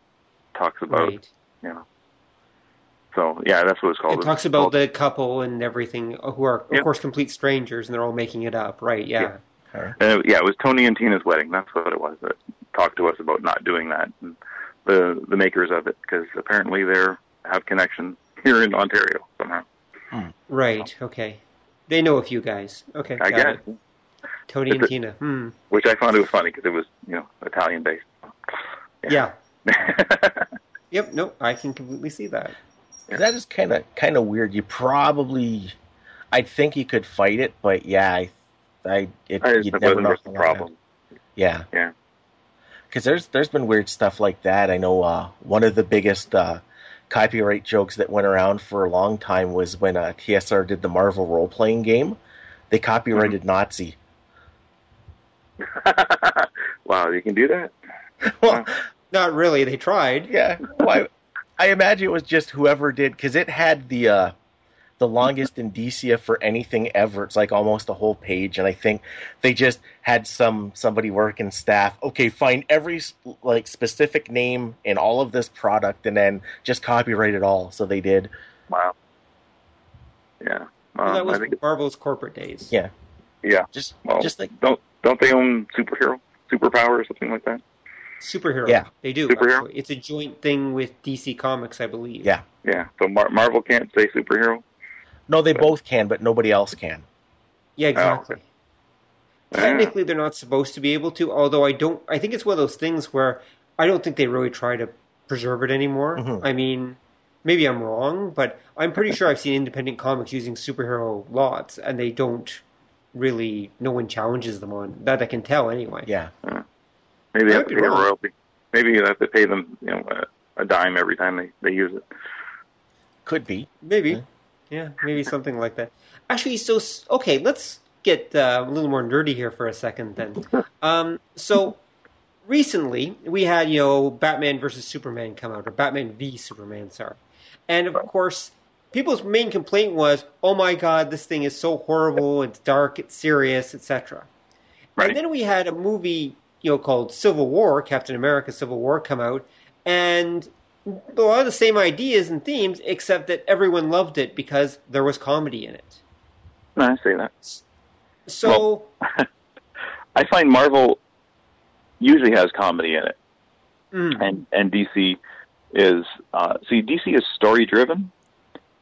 talks about Right. you know. So yeah, that's what it's called. It It's talks about called- the couple and everything who are, of Yep. course, complete strangers, and they're all making it up. Right? Yeah. Yeah. okay. uh, yeah, it was Tony and Tina's wedding. That's what it was. That talked to us about not doing that. And the the makers of it, because apparently they have connections here in Ontario somehow. Right. Okay. They know a few guys. Okay. I got guess, it. Tony and a- Tina. Hmm. which I found it was funny because it was you know Italian based. Yeah. Yep. No, I can completely see that. That is kind of kind of weird. You probably, I think you could fight it, but yeah, I, I it, I you'd never know the problem. Yeah, Yeah. because there's there's been weird stuff like that. I know uh, one of the biggest uh, copyright jokes that went around for a long time was when uh, TSR did the Marvel role playing game. They copyrighted Nazi. wow, you can do that? well, Not really. They tried. yeah. Well, I, I imagine it was just whoever did because it had the uh, the longest indicia for anything ever. It's like almost a whole page, and I think they just had some somebody working staff. Okay, find every like specific name in all of this product, and then just copyright it all. So they did. Wow. Yeah. Well, Um, that was I think, Marvel's corporate days. Yeah, yeah. just Well, just like don't don't they own superhero, superpower, or something like that? Superhero. Yeah. They do. Superhero? Actually. It's a joint thing with DC Comics, I believe. Yeah. Yeah. So Mar- Marvel can't say superhero. no, they both can, but nobody else can. Yeah, exactly. Yeah. Technically, they're not supposed to be able to. Although I don't. I think it's one of those things where I don't think they really try to preserve it anymore. Mhm. I mean, maybe I'm wrong, but I'm pretty sure I've seen independent comics using superhero lots, and they don't really. No one challenges them on that. I can tell anyway. Yeah, Maybe they I have to be pay a royalty. Maybe you have to pay them, you know, a, a dime every time they, they use it. could be. Maybe. Yeah. Yeah, maybe something like that. Actually, so okay, let's get uh, a little more nerdy here for a second then. Um, so recently we had you know Batman versus Superman come out, or Batman v Superman, sorry, and of course people's main complaint was, "Oh my God, this thing is so horrible. It's dark. It's serious, etc." Right. And then we had a movie you know called Civil War, Captain America: Civil War, come out, and a lot of the same ideas and themes, except that everyone loved it because there was comedy in it. No, I say that. So, I find Marvel usually has comedy in it, mm, and and DC is uh, see DC is story driven,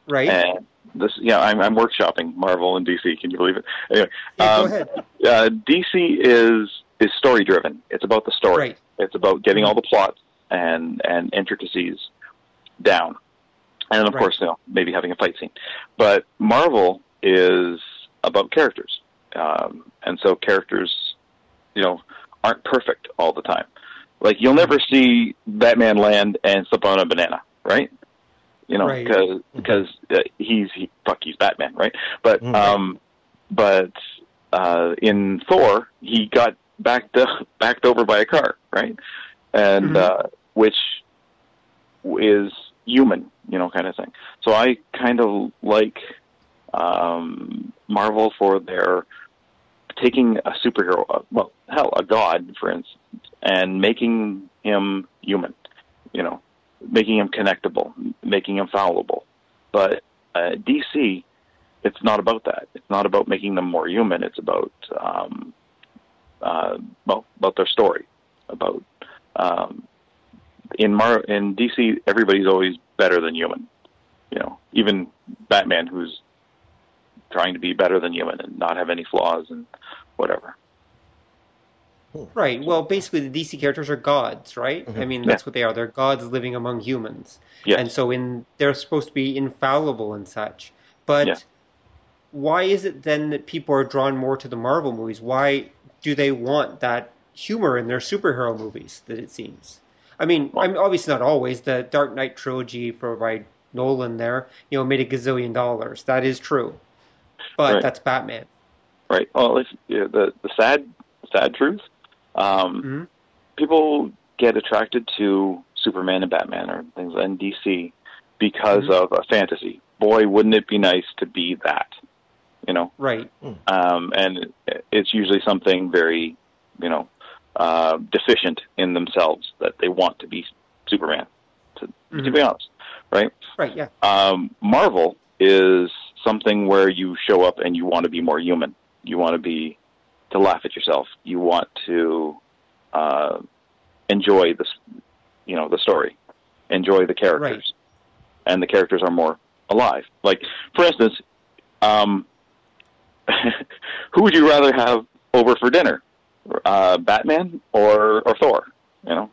right? and this yeah I'm I'm workshopping Marvel and DC. Can you believe it? Anyway, yeah, go um, ahead. uh, DC is is story driven. It's about the story. Right. It's about getting all the plots and and intricacies down, and of Right. course you know maybe having a fight scene. But Marvel is about characters, um, and so characters, you know, aren't perfect all the time. Like you'll never see Batman land and slip on a banana, right? You know, Right. because because uh, he's he, fuck he's Batman, right? But Mhm. um, but uh, in Thor, he got backed backed over by a car, right? And Mhm. uh, which is human, you know, kind of thing. So I kind of like um, Marvel for their taking a superhero, uh, well, hell, a god, for instance, and making him human. You know, making him connectable, making him fallible. But uh, DC, it's not about that. It's not about making them more human. It's about um, uh, well, about their story, about um, in Mar in DC, everybody's always better than human. You know, even Batman, who's trying to be better than human and not have any flaws and whatever. Right. Well, basically, the DC characters are gods, right? Mhm. I mean, Yeah. that's what they are. They're gods living among humans, Yes. and so in they're supposed to be infallible and such. But Yeah. why is it then that people are drawn more to the Marvel movies? Why do they want that humor in their superhero movies? That it seems. I mean, I'm obviously not always. The Dark Knight trilogy for by Nolan there, you know, made a gazillion dollars. That is true, but Right. that's Batman. Right. Well, if, yeah, the the sad sad truth, um, Mhm. people get attracted to Superman and Batman or things and DC because Mhm. of a fantasy. Boy, wouldn't it be nice to be that? You know, Right. um, and it's usually something very, you know, uh, deficient in themselves that they want to be Superman. To, to Mhm. be honest, right? Right. Yeah. Um, Marvel is something where you show up and you want to be more human. You want to be to laugh at yourself. You want to uh, enjoy this, you know, the story, enjoy the characters, and the characters are more alive. Like, for instance, um, who would you rather have over for dinner, uh, Batman or or Thor? You know,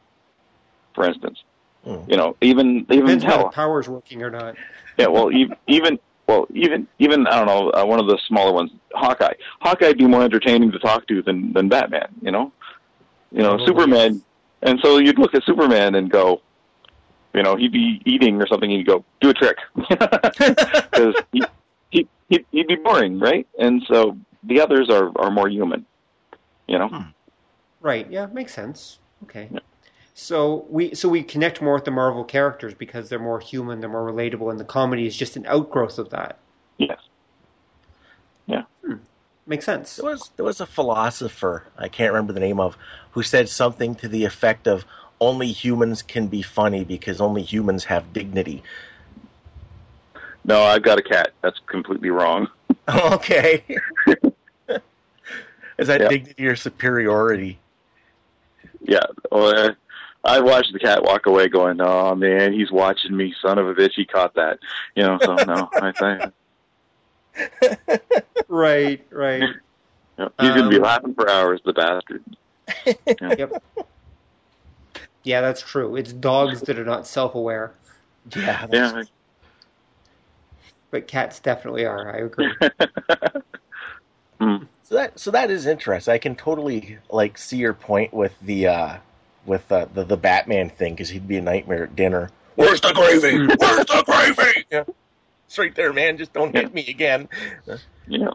for instance, Mm. you know, even even Depends how hell, power's working or not. yeah, well, even, even well, even even I don't know, uh, one of the smaller ones, Hawkeye. Hawkeye'd be more entertaining to talk to than than Batman. You know, you know, Probably. Superman. And so you'd look at Superman and go, you know, he'd be eating or something, and he'd go, "Do a trick," because he, he he he'd be boring, right? And so the others are are more human, you know. Hmm. Right. Yeah, makes sense. Okay. Yeah. So we so we connect more with the Marvel characters because they're more human, they're more relatable, and the comedy is just an outgrowth of that. Yes. Yeah. Hmm. Makes sense. There was there was a philosopher I can't remember the name of who said something to the effect of only humans can be funny because only humans have dignity. No, I've got a cat. That's completely wrong. okay. Is that Yeah. dignity or superiority? Yeah. Well, uh, I watched the cat walk away, going, "Oh man, he's watching me, son of a bitch. He caught that." You know. So no, I think Right, right. yeah, he's going to be Um, laughing for hours. The bastard. Yep. Yeah, that's true. It's dogs that are not self-aware, Yeah. Yeah. But cats definitely are. I agree. Mm. So that so that is interesting. I can totally like see your point with the uh with uh, the the Batman thing because he'd be a nightmare at dinner. Where's the gravy? Where's the gravy? Yeah. It's right there, man. Just don't hit me again. Yeah.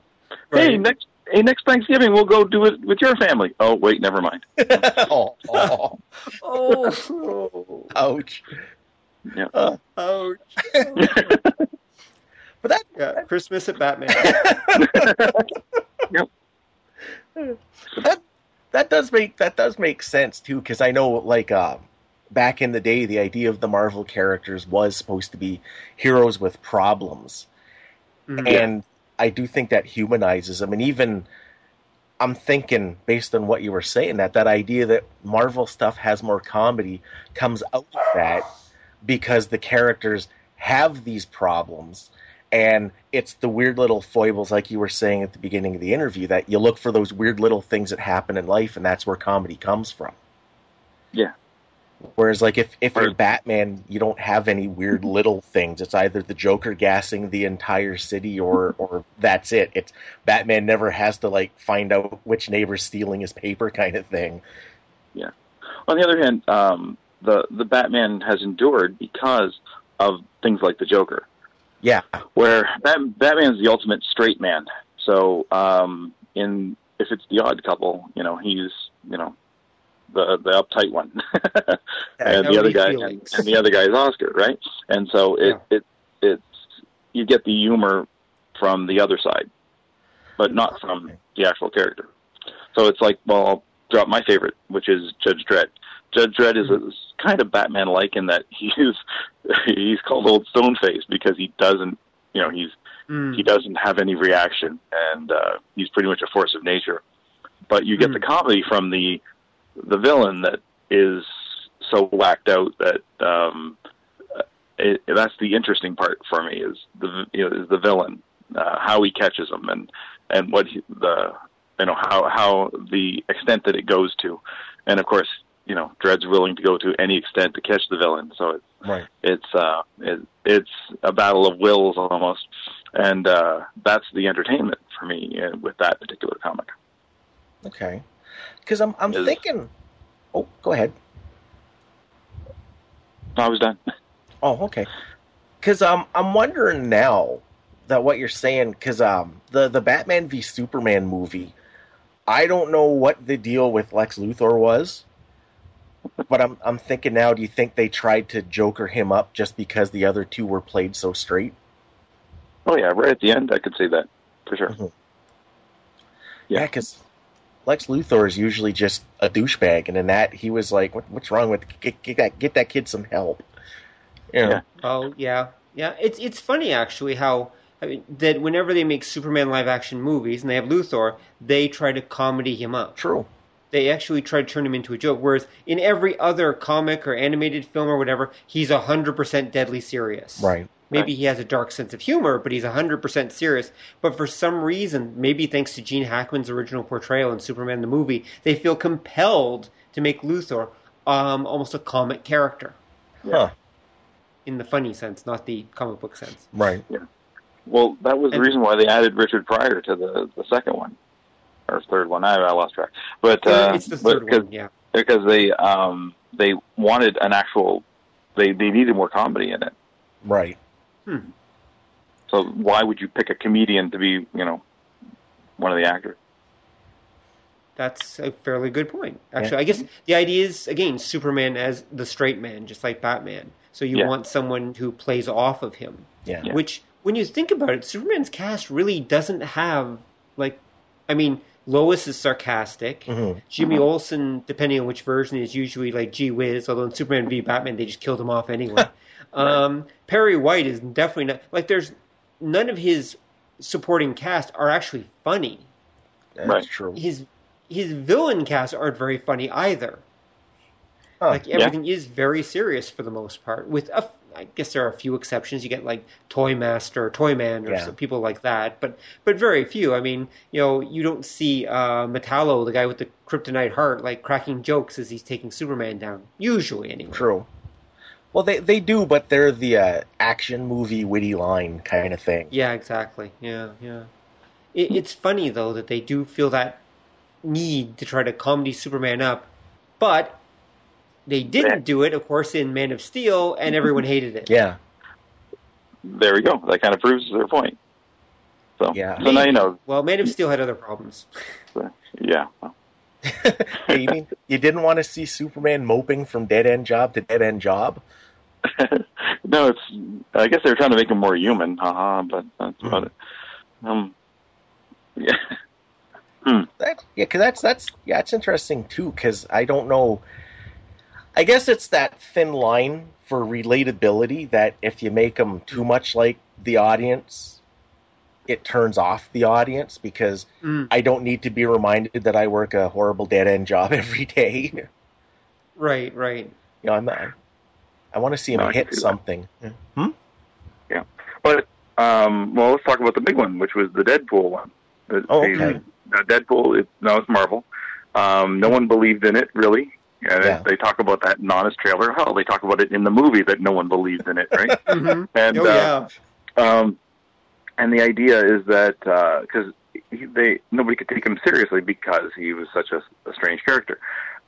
Hey, next hey next Thanksgiving we'll go do it with your family. Oh wait, never mind. oh, oh, Oh, ouch. Yeah. Uh, ouch. But that Yeah, Christmas at Batman. But that that does make that does make sense too because I know like uh, back in the day the idea of the Marvel characters was supposed to be heroes with problems. Mhm. and I do think that humanizes them and even I'm thinking based on what you were saying that that idea that Marvel stuff has more comedy comes out of that because the characters have these problems and it's the weird little foibles like you were saying at the beginning of the interview that you look for those weird little things that happen in life and that's where comedy comes from. Yeah. whereas like if, if you're batman you don't have any weird little things. It's either the joker gassing the entire city or or that's it. It's batman never has to like find out which neighbor's stealing his paper kind of thing. Yeah. On the other hand, um, the the Batman has endured because of things like the Joker. Yeah where Bat- Batman's the ultimate straight man. So, um, in if it's the odd couple, you know, he's you know the the uptight one, and the other guy and, and the other guy is Oscar, right? And so it it it's you get the humor from the other side, but not from the actual character. So it's like, well, I'll drop my favorite, which is Judge Dredd. Judge Dredd is, is kind of Batman-like in that he's he's called Old Stoneface because he doesn't, you know, he's Mm. he doesn't have any reaction, and uh, he's pretty much a force of nature. But you get Mm. the comedy from the the villain that is so whacked out that um, it, that's the interesting part for me is the you know is the villain uh, how he catches them and and what he, the you know how how the extent that it goes to, and of course you know Dredd's willing to go to any extent to catch the villain. So it's right. it's uh it, it's a battle of wills almost. And uh that's the entertainment for me uh, with that particular comic. Okay. Because i'm i'm Is- thinking oh go ahead. I was done. Oh, okay. Because um, I'm wondering now that what you're saying, because um, the the Batman v Superman movie, I don't know what the deal with Lex Luthor was, but I'm I'm thinking now. Do you think they tried to Joker him up just because the other two were played so straight? oh yeah right at the end i could see that for sure mm-hmm. Yeah, Yeah. because Lex Luthor is usually just a douchebag, and in that he was like, what, "What's wrong with get, get that get that kid some help?" You know? Yeah. Oh yeah, yeah. It's it's funny actually how I mean, that whenever they make Superman live action movies and they have Luthor, they try to comedy him up. True. They actually try to turn him into a joke. Whereas in every other comic or animated film or whatever, he's hundred percent deadly serious. Right. Maybe he has a dark sense of humor, but he's 100% serious. But for some reason, maybe thanks to Gene Hackman's original portrayal in Superman the movie, they feel compelled to make Luthor um, almost a comic character Huh. in the funny sense, not the comic book sense. Right. Yeah. well that was the reason why they added richard pryor to the the second one or third one i, I lost track but uh it's the third because- one, yeah. because they um they wanted an actual they they needed more comedy in it. Right. So why would you pick a comedian to be you know one of the actors? That's a fairly good point. Actually, I guess the idea is again Superman as the straight man, just like Batman. So you Yeah. want someone who plays off of him. Yeah. Yeah. Which, when you think about it, Superman's cast really doesn't have like, I mean, Lois is sarcastic. Mhm. Jimmy Olsen, depending on which version, is usually like gee whiz. Although in Superman v Batman, they just killed him off anyway. um, Perry White is definitely not like. There's none of his supporting cast are actually funny. That's Right. true. His his villain cast aren't very funny either. Huh. Like everything is very serious for the most part. With a, I guess there are a few exceptions. You get like Toy Master, or Toy Man, or Yeah. some people like that, but but very few. I mean, you know, you don't see uh, Metallo, the guy with the kryptonite heart, like cracking jokes as he's taking Superman down. Usually, anyway. True. Well, they they do, but they're the uh, action movie witty line kind of thing. Yeah, exactly. Yeah, yeah. It, it's funny though that they do feel that need to try to comedy Superman up, but they didn't do it, of course, in Man of Steel, and everyone hated it. Yeah. There we go. That kind of proves their point. So Yeah. so now you know. Well, Man of Steel had other problems. Yeah. hey, you mean you didn't want to see Superman moping from dead end job to dead end job? no, it's. I guess they were trying to make him more human, haha. But that's about Mhm. it. Um. Yeah. That, yeah, because that's that's yeah, it's interesting too. Because I don't know. I guess it's that thin line for relatability that if you make them too much like the audience, it turns off the audience because Mm. I don't need to be reminded that I work a horrible dead end job every day. you Right, right. know, I'm not. I want to see him No, hit see that. something. Hmm? Yeah. But um, well, let's talk about the big one, which was the Deadpool one. The- Oh, the- okay. uh, Deadpool. It, no, it's Marvel. Um, no one believed in it really. And Yeah. they talk about that in honest trailer. Hell, they talk about it in the movie that no one believes in it, right? hmm and oh uh, yeah. um, and the idea is that because he they nobody could take him seriously because he was such a, a strange character,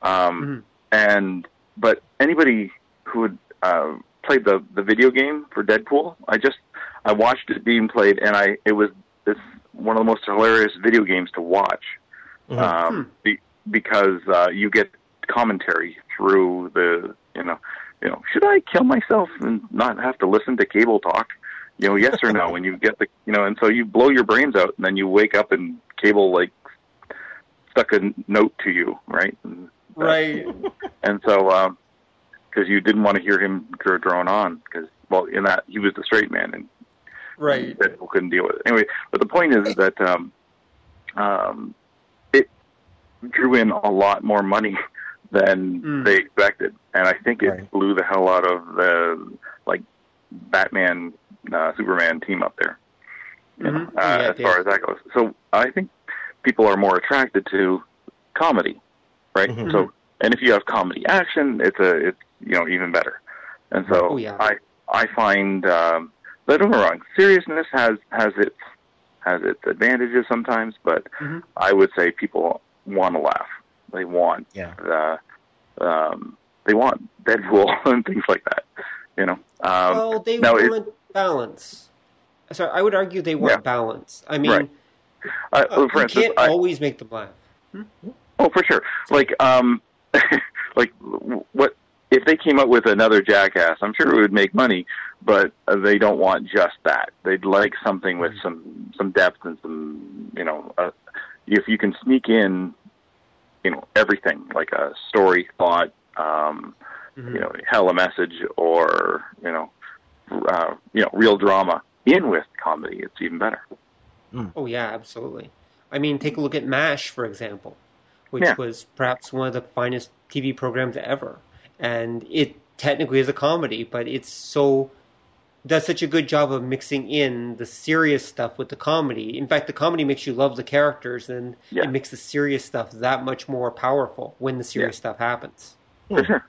um, Mhm. and but anybody who had uh, played the the video game for Deadpool, I just I watched it being played, and I it was it's one of the most hilarious video games to watch Mhm. um, be, because uh, you get commentary through the you know you know should I kill myself and not have to listen to cable talk you know yes or no and you get the you know and so you blow your brains out and then you wake up and cable like stuck a note to you right and, Right. and so um because you didn't want to hear him dr- drone on because well in that he was the straight man and Right. that people couldn't deal with it. Anyway, but the point is that um, um, it drew in a lot more money than Mm. they expected, and I think it Right. blew the hell out of the like Batman uh, Superman team up there. You know, Mhm. uh, Yeah, as far as that goes, so I think people are more attracted to comedy, right? Mhm. So, and if you have comedy action, it's a it's you know even better. And so Oh, yeah. I I find um, but don't get wrong, seriousness has has its has its advantages sometimes, but Mhm. I would say people want to laugh. They want Yeah. uh, um, they want Deadpool and things like that. You know, um, well, they no, it- want balance. Sorry, I would argue they want Yeah. balance. I mean, Right. uh, uh, for you instance, can't I, always make them laugh. Oh, for sure. Like, um, like what if they came up with another Jackass? I'm sure it would make money, but uh, they don't want just that. They'd like something with some some depth and some, you know, uh, if you can sneak in, you know, everything like a story, thought, um, Mhm. you know, hell a message, or you know, uh, you know, real drama in with comedy. It's even better. Oh yeah, absolutely. I mean, take a look at MASH, for example, which Yeah. was perhaps one of the finest TV programs ever, and it technically is a comedy, but it's so does such a good job of mixing in the serious stuff with the comedy. In fact, the comedy makes you love the characters, and Yeah. it makes the serious stuff that much more powerful when the serious stuff happens. For sure.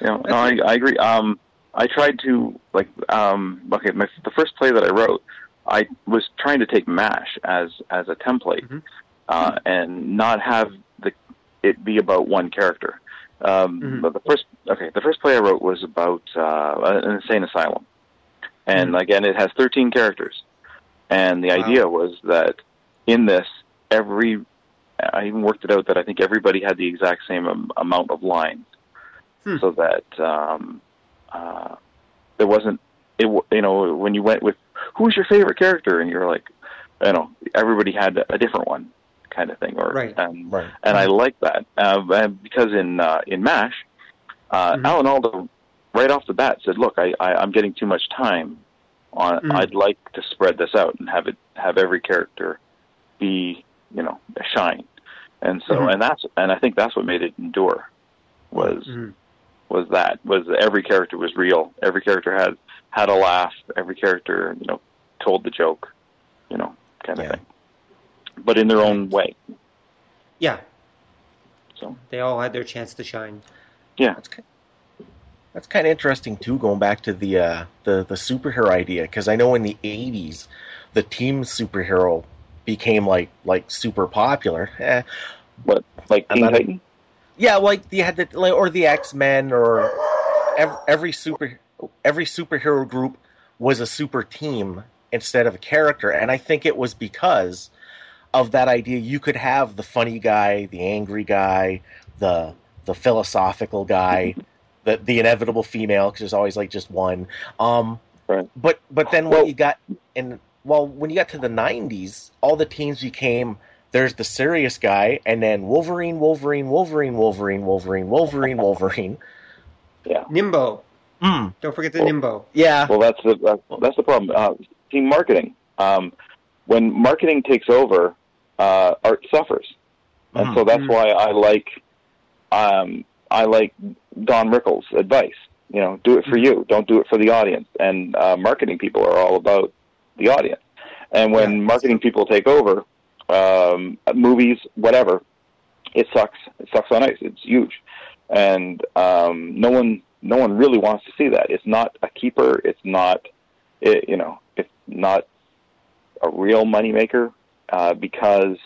You know, no, I, I agree. Um, I tried to like um, okay, my, the first play that I wrote, I was trying to take Mash as as a template, Mhm. uh, and not have the it be about one character. Um, Mhm. But the first okay, the first play I wrote was about uh, an insane asylum, and Mhm. again, it has 13 characters, and the Wow. idea was that in this, every I even worked it out that I think everybody had the exact same am- amount of lines, Hmm. so that um, uh, there wasn't it. w- You know, when you went with who's your favorite character, and you're like, you know, everybody had a different one, kind of thing, or Right. and Right. and I like that uh, because in uh, in Mash, uh, Mhm. Alan Alda right off the bat said, "Look, I, I I'm getting too much time on. Mhm. I'd like to spread this out and have it have every character be you know shine." And so Mhm. and that's and I think that's what made it endure was Mhm. was that was every character was real. Every character had had a laugh. Every character you know told the joke, you know, kind of Yeah. thing, but in their own way. Yeah, So they all had their chance to shine. yeah. That's kind that's kind of interesting too. Going back to the uh, the the superhero idea, because I know in the '80s, the team superhero became like like super popular. Eh, What like Teen Titan? yeah, like you had the like, or the X Men or every, every super every superhero group was a super team instead of a character, and I think it was because of that idea. You could have the funny guy, the angry guy, the the philosophical guy, the the inevitable female because there's always like just one. Um, Right. But but then Well- when you got in well when you got to the '90s, all the teams became there's the serious guy, and then Wolverine, Wolverine, Wolverine, Wolverine, Wolverine, Wolverine, Wolverine. Yeah. Nimbo. Mm, Don't forget the Well- Nimbo. yeah, Well, that's the that's, that's the problem. Uh, team marketing. Um, when marketing takes over, uh, art suffers, and Mhm. so that's Mhm. why I like um, I like Don Rickles' advice. You know, do it for you. Don't do it for the audience. And uh, marketing people are all about the audience. And when Yeah. marketing people take over, um, movies, whatever, it sucks. It sucks on ice. It's huge, and um, no one no one really wants to see that. It's not a keeper. It's not, it, you know, it's not a real moneymaker uh, because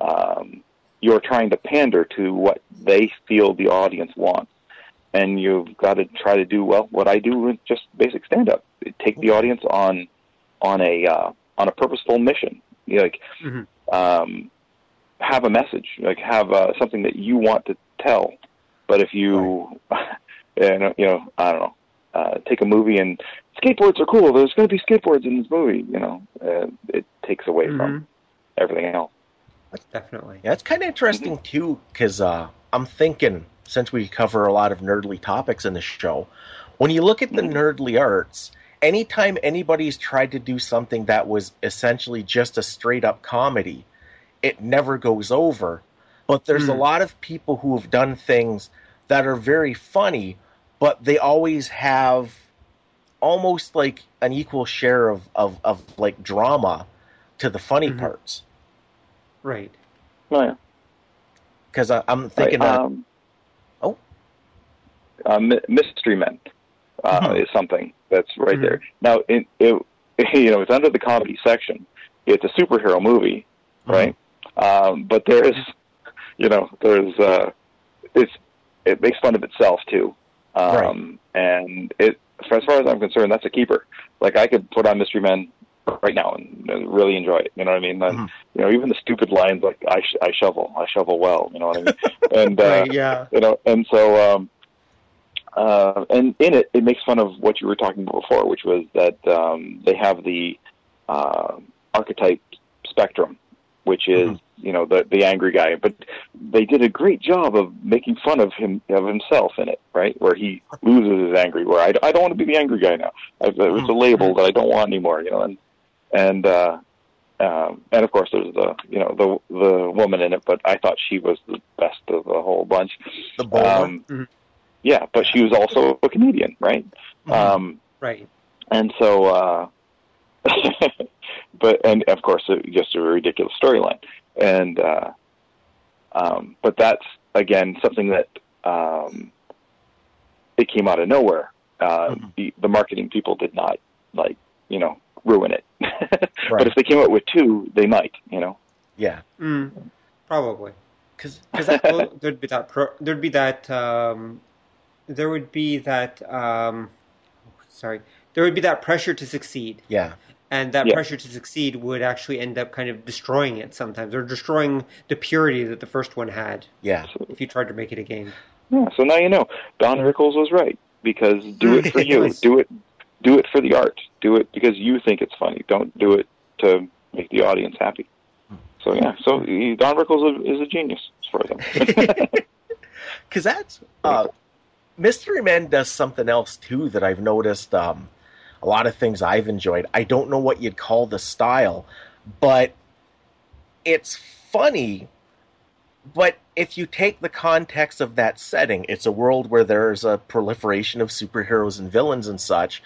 um, you're trying to pander to what they feel the audience wants, and you've got to try to do well what I do with just basic stand up. Take the audience on on a uh, on a purposeful mission. You know, like Mhm. um, have a message, like have uh, something that you want to tell. But if you, you know, you know, I don't know, uh, take a movie and skateboards are cool. There's going to be skateboards in this movie. You know, uh, it takes away Mhm. from everything else. Definitely. Yeah, it's kind of interesting too, because uh, I'm thinking since we cover a lot of nerdly topics in the show, when you look at the nerdly arts, anytime anybody's tried to do something that was essentially just a straight up comedy, it never goes over. But there's a Hmm. lot of people who have done things that are very funny, but they always have almost like an equal share of, of, of like drama to the funny Mhm. parts. Right. Oh, yeah. Because I'm thinking, Right, um, oh. uh, Mystery Men uh, Mhm. is something that's right Mhm. there. Now, it, it, you know, it's under the comedy section. It's a superhero movie, Mm-hmm. right? Um, but there's, you know, there's, uh, it's, it makes fun of itself too. Um, and it, as far as I'm concerned, that's a keeper. Like I could put on Mystery Men right now and uh, really enjoy it. You know what I mean? And, Mhm. you know, even the stupid lines like I, sh- I shovel, I shovel well. You know what I mean? and uh, right. Yeah. you know, and so, um, uh, and in it, it makes fun of what you were talking about before, which was that um, they have the uh, archetype spectrum, which is Mhm. you know the the angry guy, but they did a great job of making fun of him of himself in it, right? Where he loses his angry. Where I, I don't want to be the angry guy now. I, it's a label that I don't want anymore, you know, and and. uh um, and of course, there's the you know the the woman in it, but I thought she was the best of the whole bunch. the. Um, Mhm. yeah, but she was also a comedian, right? Mhm. Um, Right. and so, uh, but and of course, it, just a ridiculous storyline. And uh, um, but that's again something that um, it came out of nowhere. Uh, Mhm. the, the marketing people did not like you know ruin it. Right. But if they came out with two, they might. You know. yeah, Mm. Probably. because well, there'd be that. Pro- there'd be that um, there would be that. Um, sorry, there would be that pressure to succeed, Yeah. and that Yeah. pressure to succeed would actually end up kind of destroying it sometimes, or destroying the purity that the first one had. Yeah. If you tried to make it a game, Yeah, so now you know. Don Rickles was right because do it for you. Do it, do it for the art. Do it because you think it's funny. Don't do it to make the audience happy. So yeah, so Don Rickles is- is a genius as far as I'm. Because that's uh, Mystery Men does something else too that I've noticed. Um, a lot of things I've enjoyed. I don't know what you'd call the style, but it's funny. But if you take the context of that setting, it's a world where there's a proliferation of superheroes and villains and such.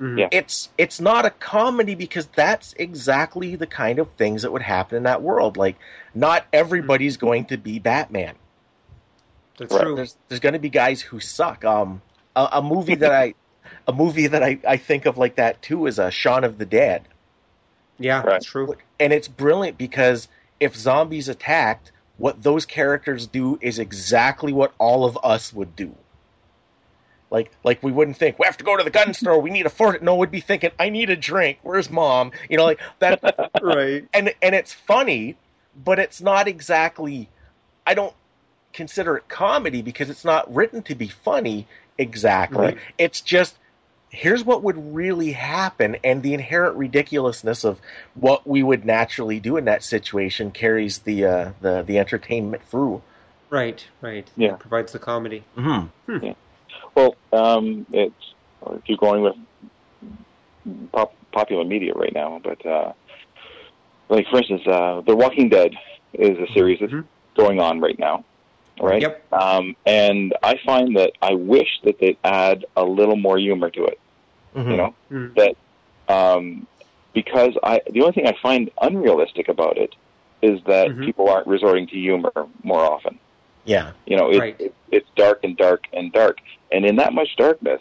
Mhm. Yeah. It's it's not a comedy because that's exactly the kind of things that would happen in that world. Like, not everybody's going to be Batman that's Right. true. there's there's going to be guys who suck. Um, a, a movie that I a movie that I, I think of like that too is a Shaun of the Dead, Yeah, Right. that's true. and it's brilliant because if zombies attacked, what those characters do is exactly what all of us would do. Like like we wouldn't think we have to go to the gun store. We need a fort. No, we'd be thinking I need a drink. Where's mom? You know, like that. right. and and it's funny, but it's not exactly. I don't consider it comedy because it's not written to be funny exactly. Right. It's just here's what would really happen, and the inherent ridiculousness of what we would naturally do in that situation carries the uh, the the entertainment through. Right. Right. Yeah. It provides the comedy. Mm-hmm. Well, um, it's if you're going with pop, popular media right now, but uh, like for instance, uh, The Walking Dead is a series that's Mhm. going on right now, right? Yep. Um, and I find that I wish that they'd add a little more humor to it. Mm-hmm. You know, Mhm. that um, because I the only thing I find unrealistic about it is that Mhm. people aren't resorting to humor more often. Yeah. You know, it, Right. it, it's dark and dark and dark, and in that much darkness,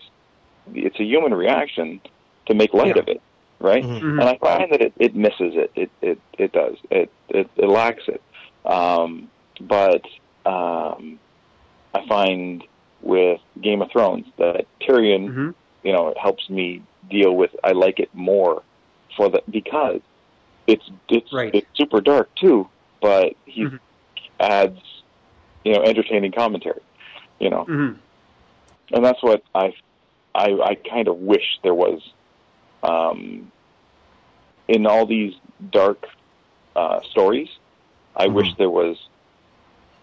it's a human reaction to make light Yeah. of it, right? Mhm. Mhm. And I find that it, it misses it. It it it does. It it, it lacks it. Um, but um, I find with Game of Thrones that Tyrion Mhm. you know, it helps me deal with. I like it more for the because it's it's Right. it's super dark too, but he Mhm. adds you know entertaining commentary, you know, Mhm. And that's what I I I kind of wish there was um, in all these dark uh, stories. I Mhm. wish there was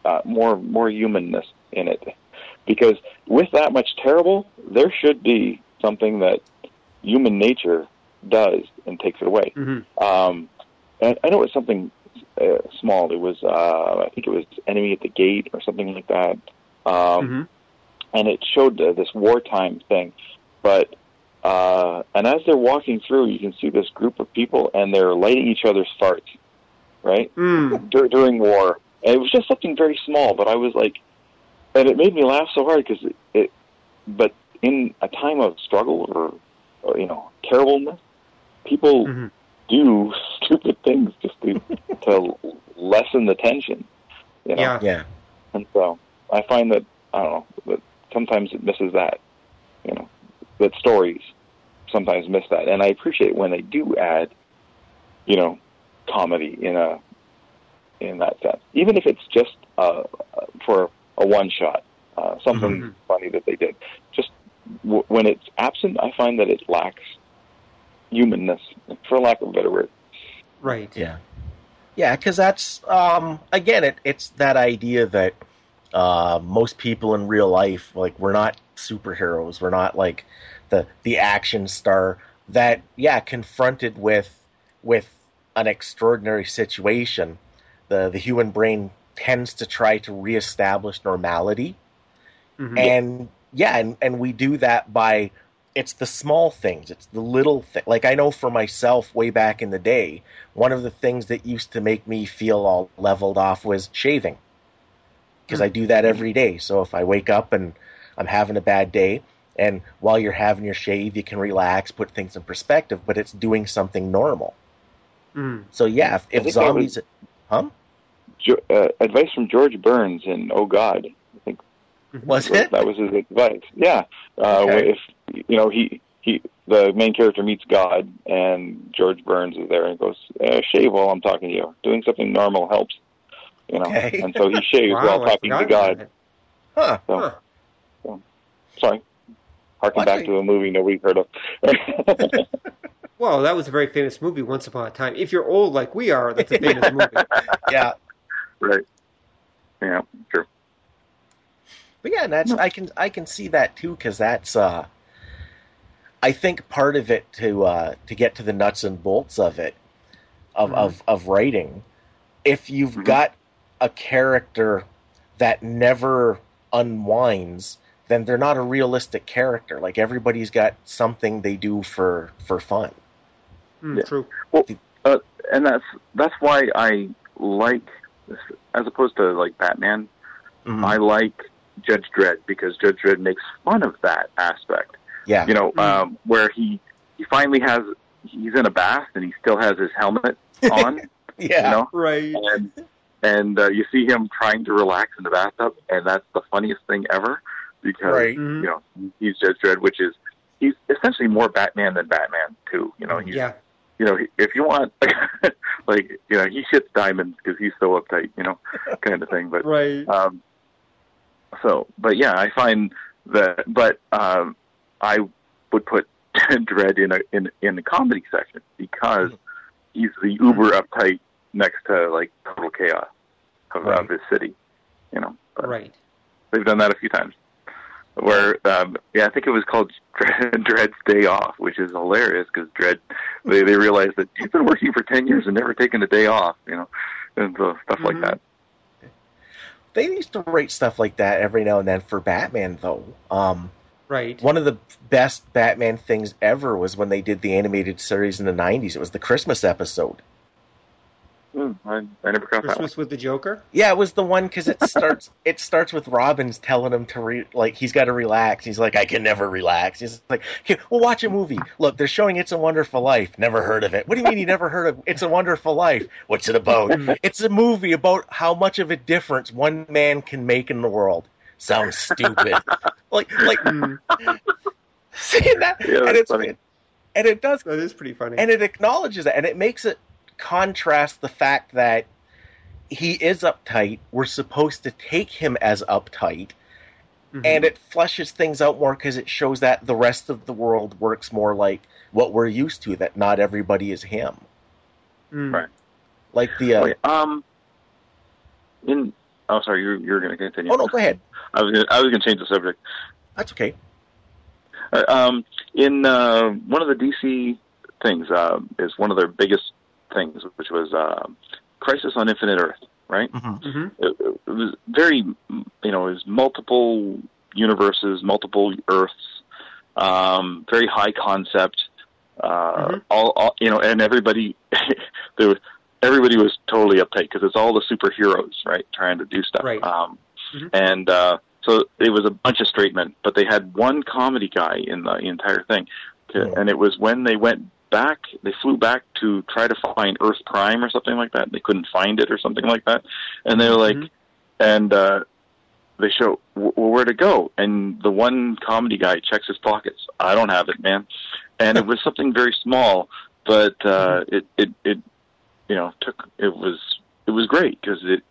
uh, more more humanness in it, because with that much terrible, there should be something that human nature does and takes it away. Mhm. Um, and I know it's something uh, small. It was uh, I think it was Enemy at the Gate or something like that. Um, Mhm. And it showed uh, this wartime thing. But uh, and as they're walking through, you can see this group of people, and they're lighting each other's farts, right Mm. dur- during war. And it was just something very small, but I was like, and it made me laugh so hard because it, it. But in a time of struggle or, or you know terribleness, people Mhm. do stupid things just to to lessen the tension. You know? Yeah. Yeah. And so I find that I don't know that sometimes it misses that, you know, that stories sometimes miss that, and I appreciate when they do add, you know, comedy in a in that sense, even if it's just uh, for a one shot, uh, something Mhm. funny that they did. Just w- when it's absent, I find that it lacks humanness, for lack of a better word. Right. Yeah, yeah, because that's um, again, it, it's that idea that uh, most people in real life, like, we're not superheroes. We're not like the the action star that, yeah, confronted with with an extraordinary situation, the the human brain tends to try to reestablish normality. Mhm. and yeah and, and we do that by it's the small things. It's the little thing like i know for myself way back in the day one of the things that used to make me feel all leveled off was shaving because i do that every day so if i wake up and i'm having a bad day and while you're having your shave you can relax put things in perspective but it's doing something normal Mm. so yeah if, if think that zombies huh Jo- uh, advice from George Burns in Oh God, I think Was it? That was his advice. Yeah. Uh, Okay. If you know he he the main character meets God and George Burns is there and goes eh, shave while I'm talking to you. Doing something normal helps. You know, Okay. and so he shaves Wow, while talking to God. Huh. So, Huh. sorry. I back to a movie nobody's heard of. Well, that was a very famous movie, Once Upon a Time. If you're old like we are, that's a famous movie. Yeah. right. Yeah, true. But yeah, that's I can I can see that too because that's uh, I think part of it to uh, to get to the nuts and bolts of it of Mhm. of, of writing. If you've Mhm. got a character that never unwinds, then they're not a realistic character. Like everybody's got something they do for for fun. Hmm, Yeah. True. and that's that's why I like, as opposed to like Batman, Mhm. I like Judge Dredd because Judge Dredd makes fun of that aspect. yeah, You know, Mm. um, where he he finally has he's in a bath and he still has his helmet on. yeah, You know, Right. and and uh, you see him trying to relax in the bathtub, and that's the funniest thing ever because right. Mhm. you know he's Judge Dredd, which is he's essentially more Batman than Batman too. You know, he's Yeah. you know, if you want, like, you know, he shits diamonds because he's so uptight, you know, kind of thing. But, Right. um, so, but yeah, I find that, but, um, I would put Dredd in a, in, in the comedy section because he's the uber uptight next to, like, total chaos of, Right. of his city, you know. But Right. They've done that a few times. Where, um, yeah, I think it was called Dredd, Dredd's Day Off, which is hilarious because Dredd, they, they realized that he's been working for 10 years and never taken a day off, you know, and so stuff like Mhm. that. They used to write stuff like that every now and then for Batman, though. Um, Right. one of the best Batman things ever was when they did the animated series in the '90s. It was the Christmas episode. Hmm, I, I never caught that one. Christmas with the Joker. Yeah, it was the one because it starts. it starts with Robin's telling him to re, like he's got to relax. He's like, I can never relax. He's like, Here, we'll watch a movie. Look, they're showing It's a Wonderful Life. Never heard of it. What do you mean you never heard of It's a Wonderful Life? What's it about? it's a movie about how much of a difference one man can make in the world. Sounds stupid. like, like Hmm. seeing that, Yeah, and that's it's funny. and it does That is pretty funny. and it acknowledges that and it makes it contrast the fact that he is uptight we're supposed to take him as uptight Mhm. and it fleshes things out more because it shows that the rest of the world works more like what we're used to that not everybody is him Hmm. Right. like the uh, Wait, um, in, oh, sorry, you're, you're going to continue. oh no go ahead I was gonna, I was going to change the subject. that's okay Uh, um, in uh, one of the DC things uh, is one of their biggest things, which was uh, Crisis on Infinite Earth. Right? Mhm. Mhm. It, it was very, you know, it was multiple universes, multiple Earths, um, very high concept. Uh, Mhm. all, all, you know, and everybody, there was, everybody was totally uptight because it's all the superheroes, right, trying to do stuff. Right. Um, Mhm. And uh, so it was a bunch of straight men, but they had one comedy guy in the entire thing, Yeah. and it was when they went back, they flew back to try to find Earth Prime or something like that. They couldn't find it or something like that, and they were like, Mhm. and uh, they show well, where to go, and the one comedy guy checks his pockets. I don't have it, man, and it was something very small, but uh, it it it you know took it was it was great because it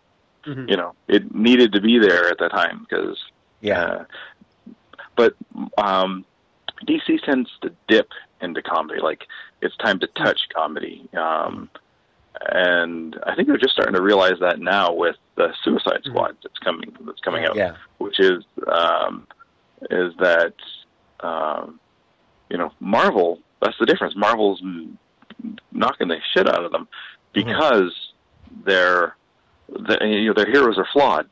Mhm. you know it needed to be there at that time because yeah uh, but um, DC tends to dip into comedy. Like it's time to touch comedy, um, and I think they're just starting to realize that now with the Suicide Squad that's coming that's coming out, yeah which is um, is that um, you know Marvel. That's the difference. Marvel's knocking the shit out of them because their the, you know their heroes are flawed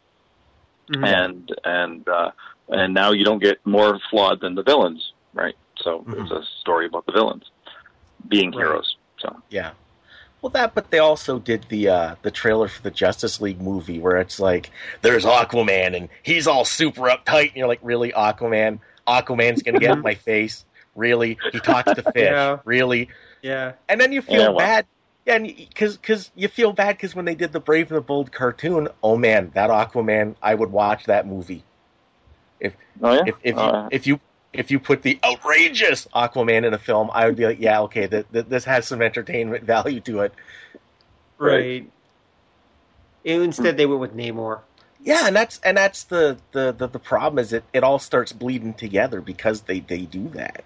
Mhm. and and uh, and now you don't get more flawed than the villains, right? So Mhm. it's a story about the villains being Right. heroes. So Yeah. Well, that, but they also did the uh, the trailer for the Justice League movie where it's like there's Aquaman and he's all super uptight, and you're like, really, Aquaman? Aquaman's gonna get in my face? Really? He talks to fish? Yeah. Really? Yeah. And then you feel Yeah, well- bad. Yeah, and because because you feel bad because when they did the Brave and the Bold cartoon, oh man, that Aquaman, I would watch that movie. If Oh yeah. if if you, Uh, if you if you put the outrageous Aquaman in a film, I would be like, yeah, okay, th- th- this has some entertainment value to it. Right. Instead, they went with Namor. Yeah, and that's and that's the the the, the problem is it it all starts bleeding together because they they do that.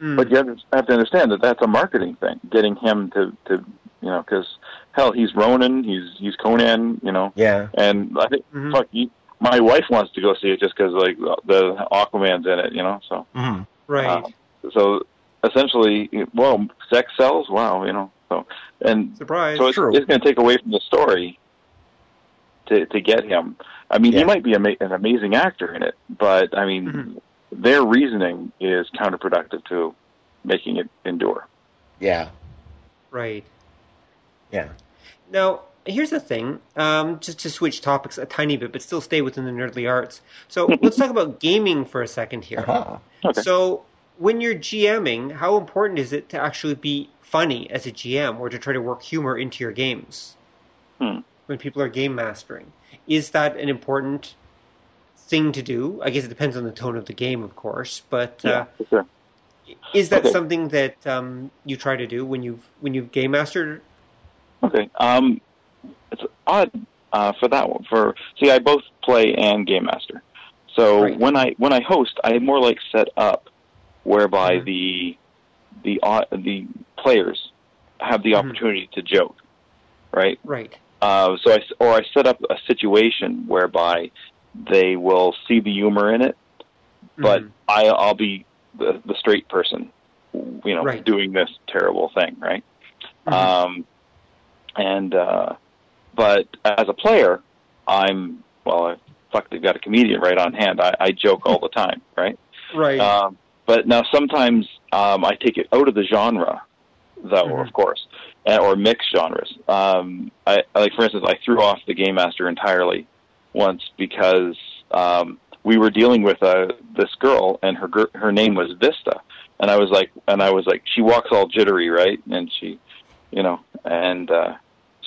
Mm. But you have to, understand that that's a marketing thing, getting him to, to you know, because hell, he's Ronon, he's he's Conan, you know, Yeah, and I think Mhm. fuck, you, my wife wants to go see it just because like the Aquaman's in it, you know. So hmm right. uh, so essentially, well, sex sells, wow, you know. So and Surprise. so it's, True. it's going to take away from the story to to get him. I mean, Yeah. he might be ama- an amazing actor in it, but I mean, Mhm. their reasoning is counterproductive to making it endure. yeah, right. yeah. Now, here's the thing. Um, just to switch topics a tiny bit, but still stay within the nerdly arts. So let's talk about gaming for a second here. Uh-huh. Okay. So, when you're GMing, how important is it to actually be funny as a GM or to try to work humor into your games? Hmm. When people are game mastering, is that an important thing to do? I guess it depends on the tone of the game, of course, but Yeah, uh, sure. is that Okay. something that um, you try to do when you've when you've game mastered? Okay. Um, odd uh, for that one. For see, I both play and game master. So Right. when I when I host, I more like set up whereby Mhm. the the au- the players have the Mhm. opportunity to joke, right? Right. Uh, so I or I set up a situation whereby they will see the humor in it, but Mhm. I I'll be the, the straight person, you know, Right. doing this terrible thing, right? Mhm. Um, and uh, but as a player, I'm well. I, fuck, they've got a comedian right on hand. I, I joke all the time, right? right. Um, but now sometimes um, I take it out of the genre, though, Mhm. of course, and, or mix genres. Um, I like, for instance, I threw off the game master entirely once because um, we were dealing with uh, this girl, and her her name was Vista, and I was like, and I was like, she walks all jittery, right? And she, you know, and uh,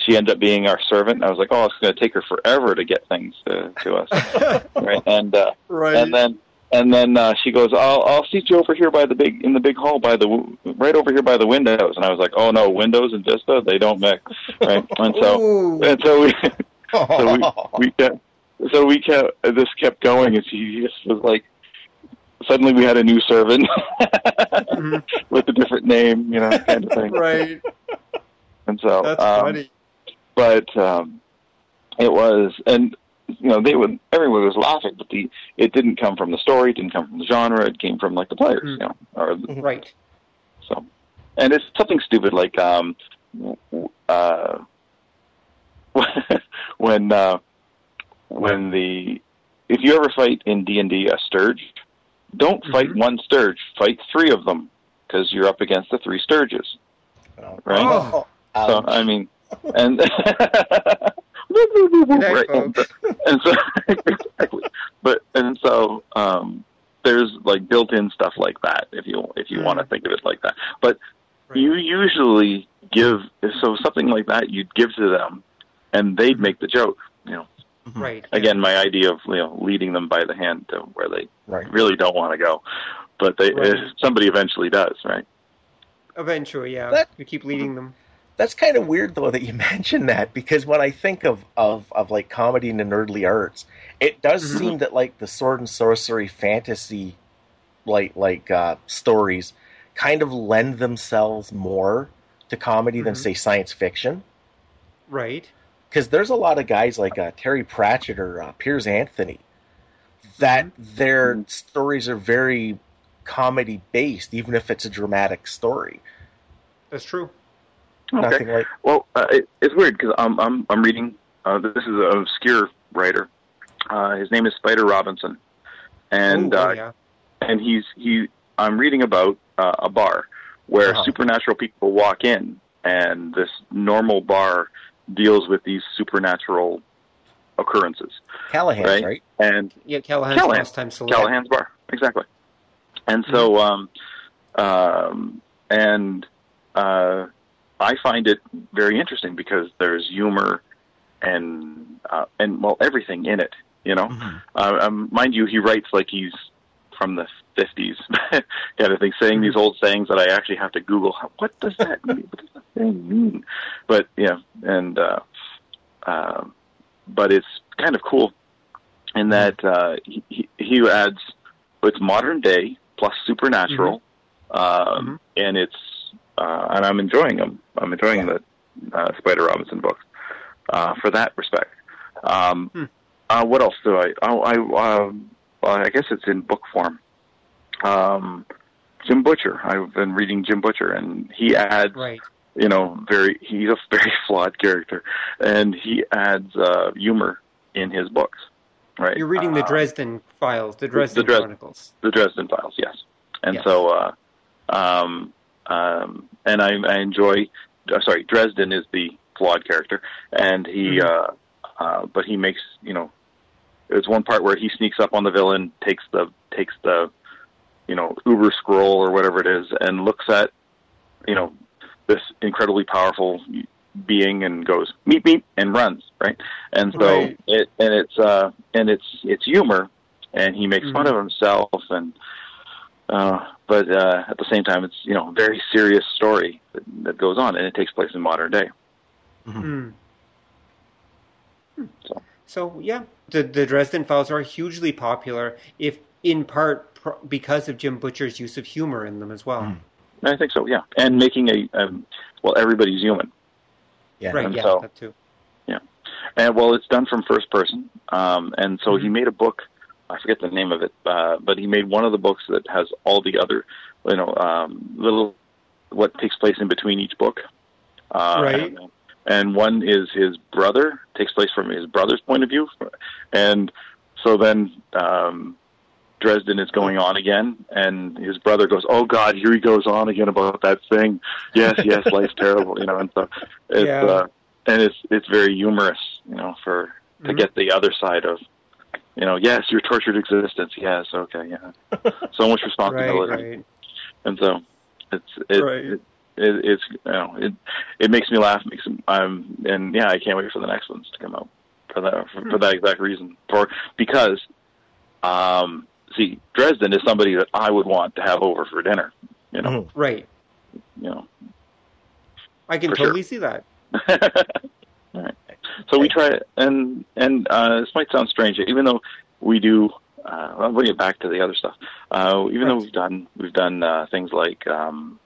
she ended up being our servant. And I was like, oh, it's going to take her forever to get things to, to us, right? And uh, right. and then and then uh, she goes, "I'll I'll seat you over here by the big in the big hall by the right over here by the windows." And I was like, "Oh no, windows and Vista they don't mix." Right? And so Ooh. and so we so we we kept so we kept this kept going, and she just was like. Suddenly, we had a new servant Mhm. with a different name, you know, kind of thing. right. And so, That's um, funny. But um, it was, and you know, they would everyone was laughing, but the it didn't come from the story, it didn't come from the genre, it came from like the players, Mm. you know, or the- Right. so. And it's something stupid like um, w- w- uh, when uh, when the if you ever fight in D and D a stirge, don't fight Mhm. one stirge, fight three of them because you're up against the three stirges, right? Oh. So I mean, and right, and, and so exactly, but and so um, there's like built-in stuff like that if you if you Mm. want to think of it like that. But Right. you usually give so something like that you'd give to them, and they'd make the joke. You know, Mhm. Right. again, my idea of you know leading them by the hand to where they Right. really don't want to go, but they Right. somebody eventually does, right? Eventually, yeah. That- you keep leading them. That's kind of weird though that you mentioned that because when I think of of, of like comedy and the nerdly arts, it does Mhm. seem that like the sword and sorcery fantasy like like uh, stories kind of lend themselves more to comedy than Mhm. say science fiction Right. because there's a lot of guys like uh, Terry Pratchett or uh, Piers Anthony that their stories are very comedy based, even if it's a dramatic story. That's true. Okay. Like Well, uh, it, it's weird because I'm I'm I'm reading. Uh, this is an obscure writer. Uh, his name is Spider Robinson, and Ooh, uh, oh, yeah. and he's he. I'm reading about uh, a bar where Uh-huh. supernatural people walk in, and this normal bar deals with these supernatural occurrences. Callahan's, Right. right? And Yeah, Callahan's Callahan. last time select. Callahan's bar, exactly. And so, um, um, and uh, I find it very interesting because there's humor and uh, and well, everything in it You know, Mhm. uh, um, mind you, he writes like he's from the fifties kind of thing, saying these old sayings that I actually have to Google. What does that mean? What does that thing mean? But yeah, and uh, um, but it's kind of cool in that uh, he, he he adds it's modern day plus supernatural, um, and it's uh, and I'm enjoying them. I'm enjoying the uh, Spider Robinson books uh, for that respect. Um, Hmm. uh, what else do I? Oh, I um, well, I guess it's in book form. Um, Jim Butcher. I've been reading Jim Butcher, and he adds Right. you know, very he's a very flawed character, and he adds uh, humor in his books. Right, You're reading the Uh, Dresden Files, the Dresden Dres- Chronicles. the Dresden Files, yes. And Yes. so, uh, um, um, and I, I enjoy. Uh, sorry, Dresden is the flawed character, and he, Mhm. uh, uh, but he makes you know, there's one part where he sneaks up on the villain, takes the takes the, you know, Uber scroll or whatever it is, and looks at, you know, this incredibly powerful being and goes meep meep and runs right and so Right. it and it's uh and it's it's humor and he makes fun Mhm. of himself and uh but uh at the same time it's you know a very serious story that, that goes on and it takes place in modern day Mm. So. So yeah, the the Dresden Files are hugely popular, if in part pr- because of Jim Butcher's use of humor in them as well. Mm. i think so yeah and making a um, well everybody's human Yeah. Right, and yeah, so- that too. Yeah, and well it's done from first person um and so he Mhm. made a book i forget the name of it uh but he made one of the books that has all the other you know um little what takes place in between each book uh Right. and, and one is his brother takes place from his brother's point of view and so then um Dresden is going on again, and his brother goes, "Oh God, here he goes on again about that thing." Yes, yes, life's terrible, you know. And so it's Yeah. uh, and it's it's very humorous, you know, for to Mhm. get the other side of, you know, yes, your tortured existence. Yes, okay, yeah, so much responsibility, right. and so it's it, Right. it, it it's you know it it makes me laugh, makes me, um, and yeah, I can't wait for the next ones to come out for that for, Hmm. for that exact reason, for because, um, see, Dresden is somebody that I would want to have over for dinner, you know, Mhm. Right. you know. I can For sure. totally see that. Right. So we try, and and uh, this might sound strange, even though we do. Uh, I'll bring it back to the other stuff. Uh, even though we've done we've done uh, things like um,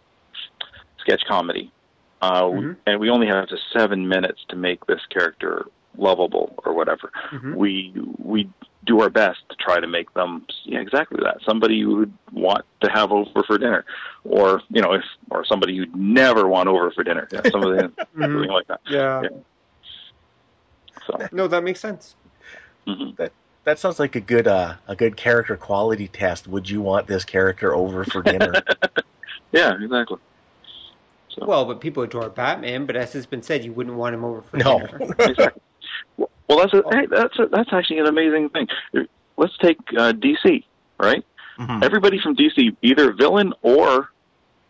sketch comedy, uh, Mhm. and we only have just seven minutes to make this character lovable or whatever. Mhm. We we do our best to try to make them yeah exactly that somebody you would want to have over for dinner, or you know if or somebody you'd never want over for dinner. Yeah, something something like that. Yeah. Yeah. So. No, that makes sense. mhm. That sounds like a good uh, a good character quality test. Would you want this character over for dinner? Yeah, exactly. So, Well, but people adore Batman, but as has been said, you wouldn't want him over for no. dinner. exactly. Well, well, that's a, hey, that's a, that's actually an amazing thing. Let's take uh, DC, right? Mhm. Everybody from DC, either villain or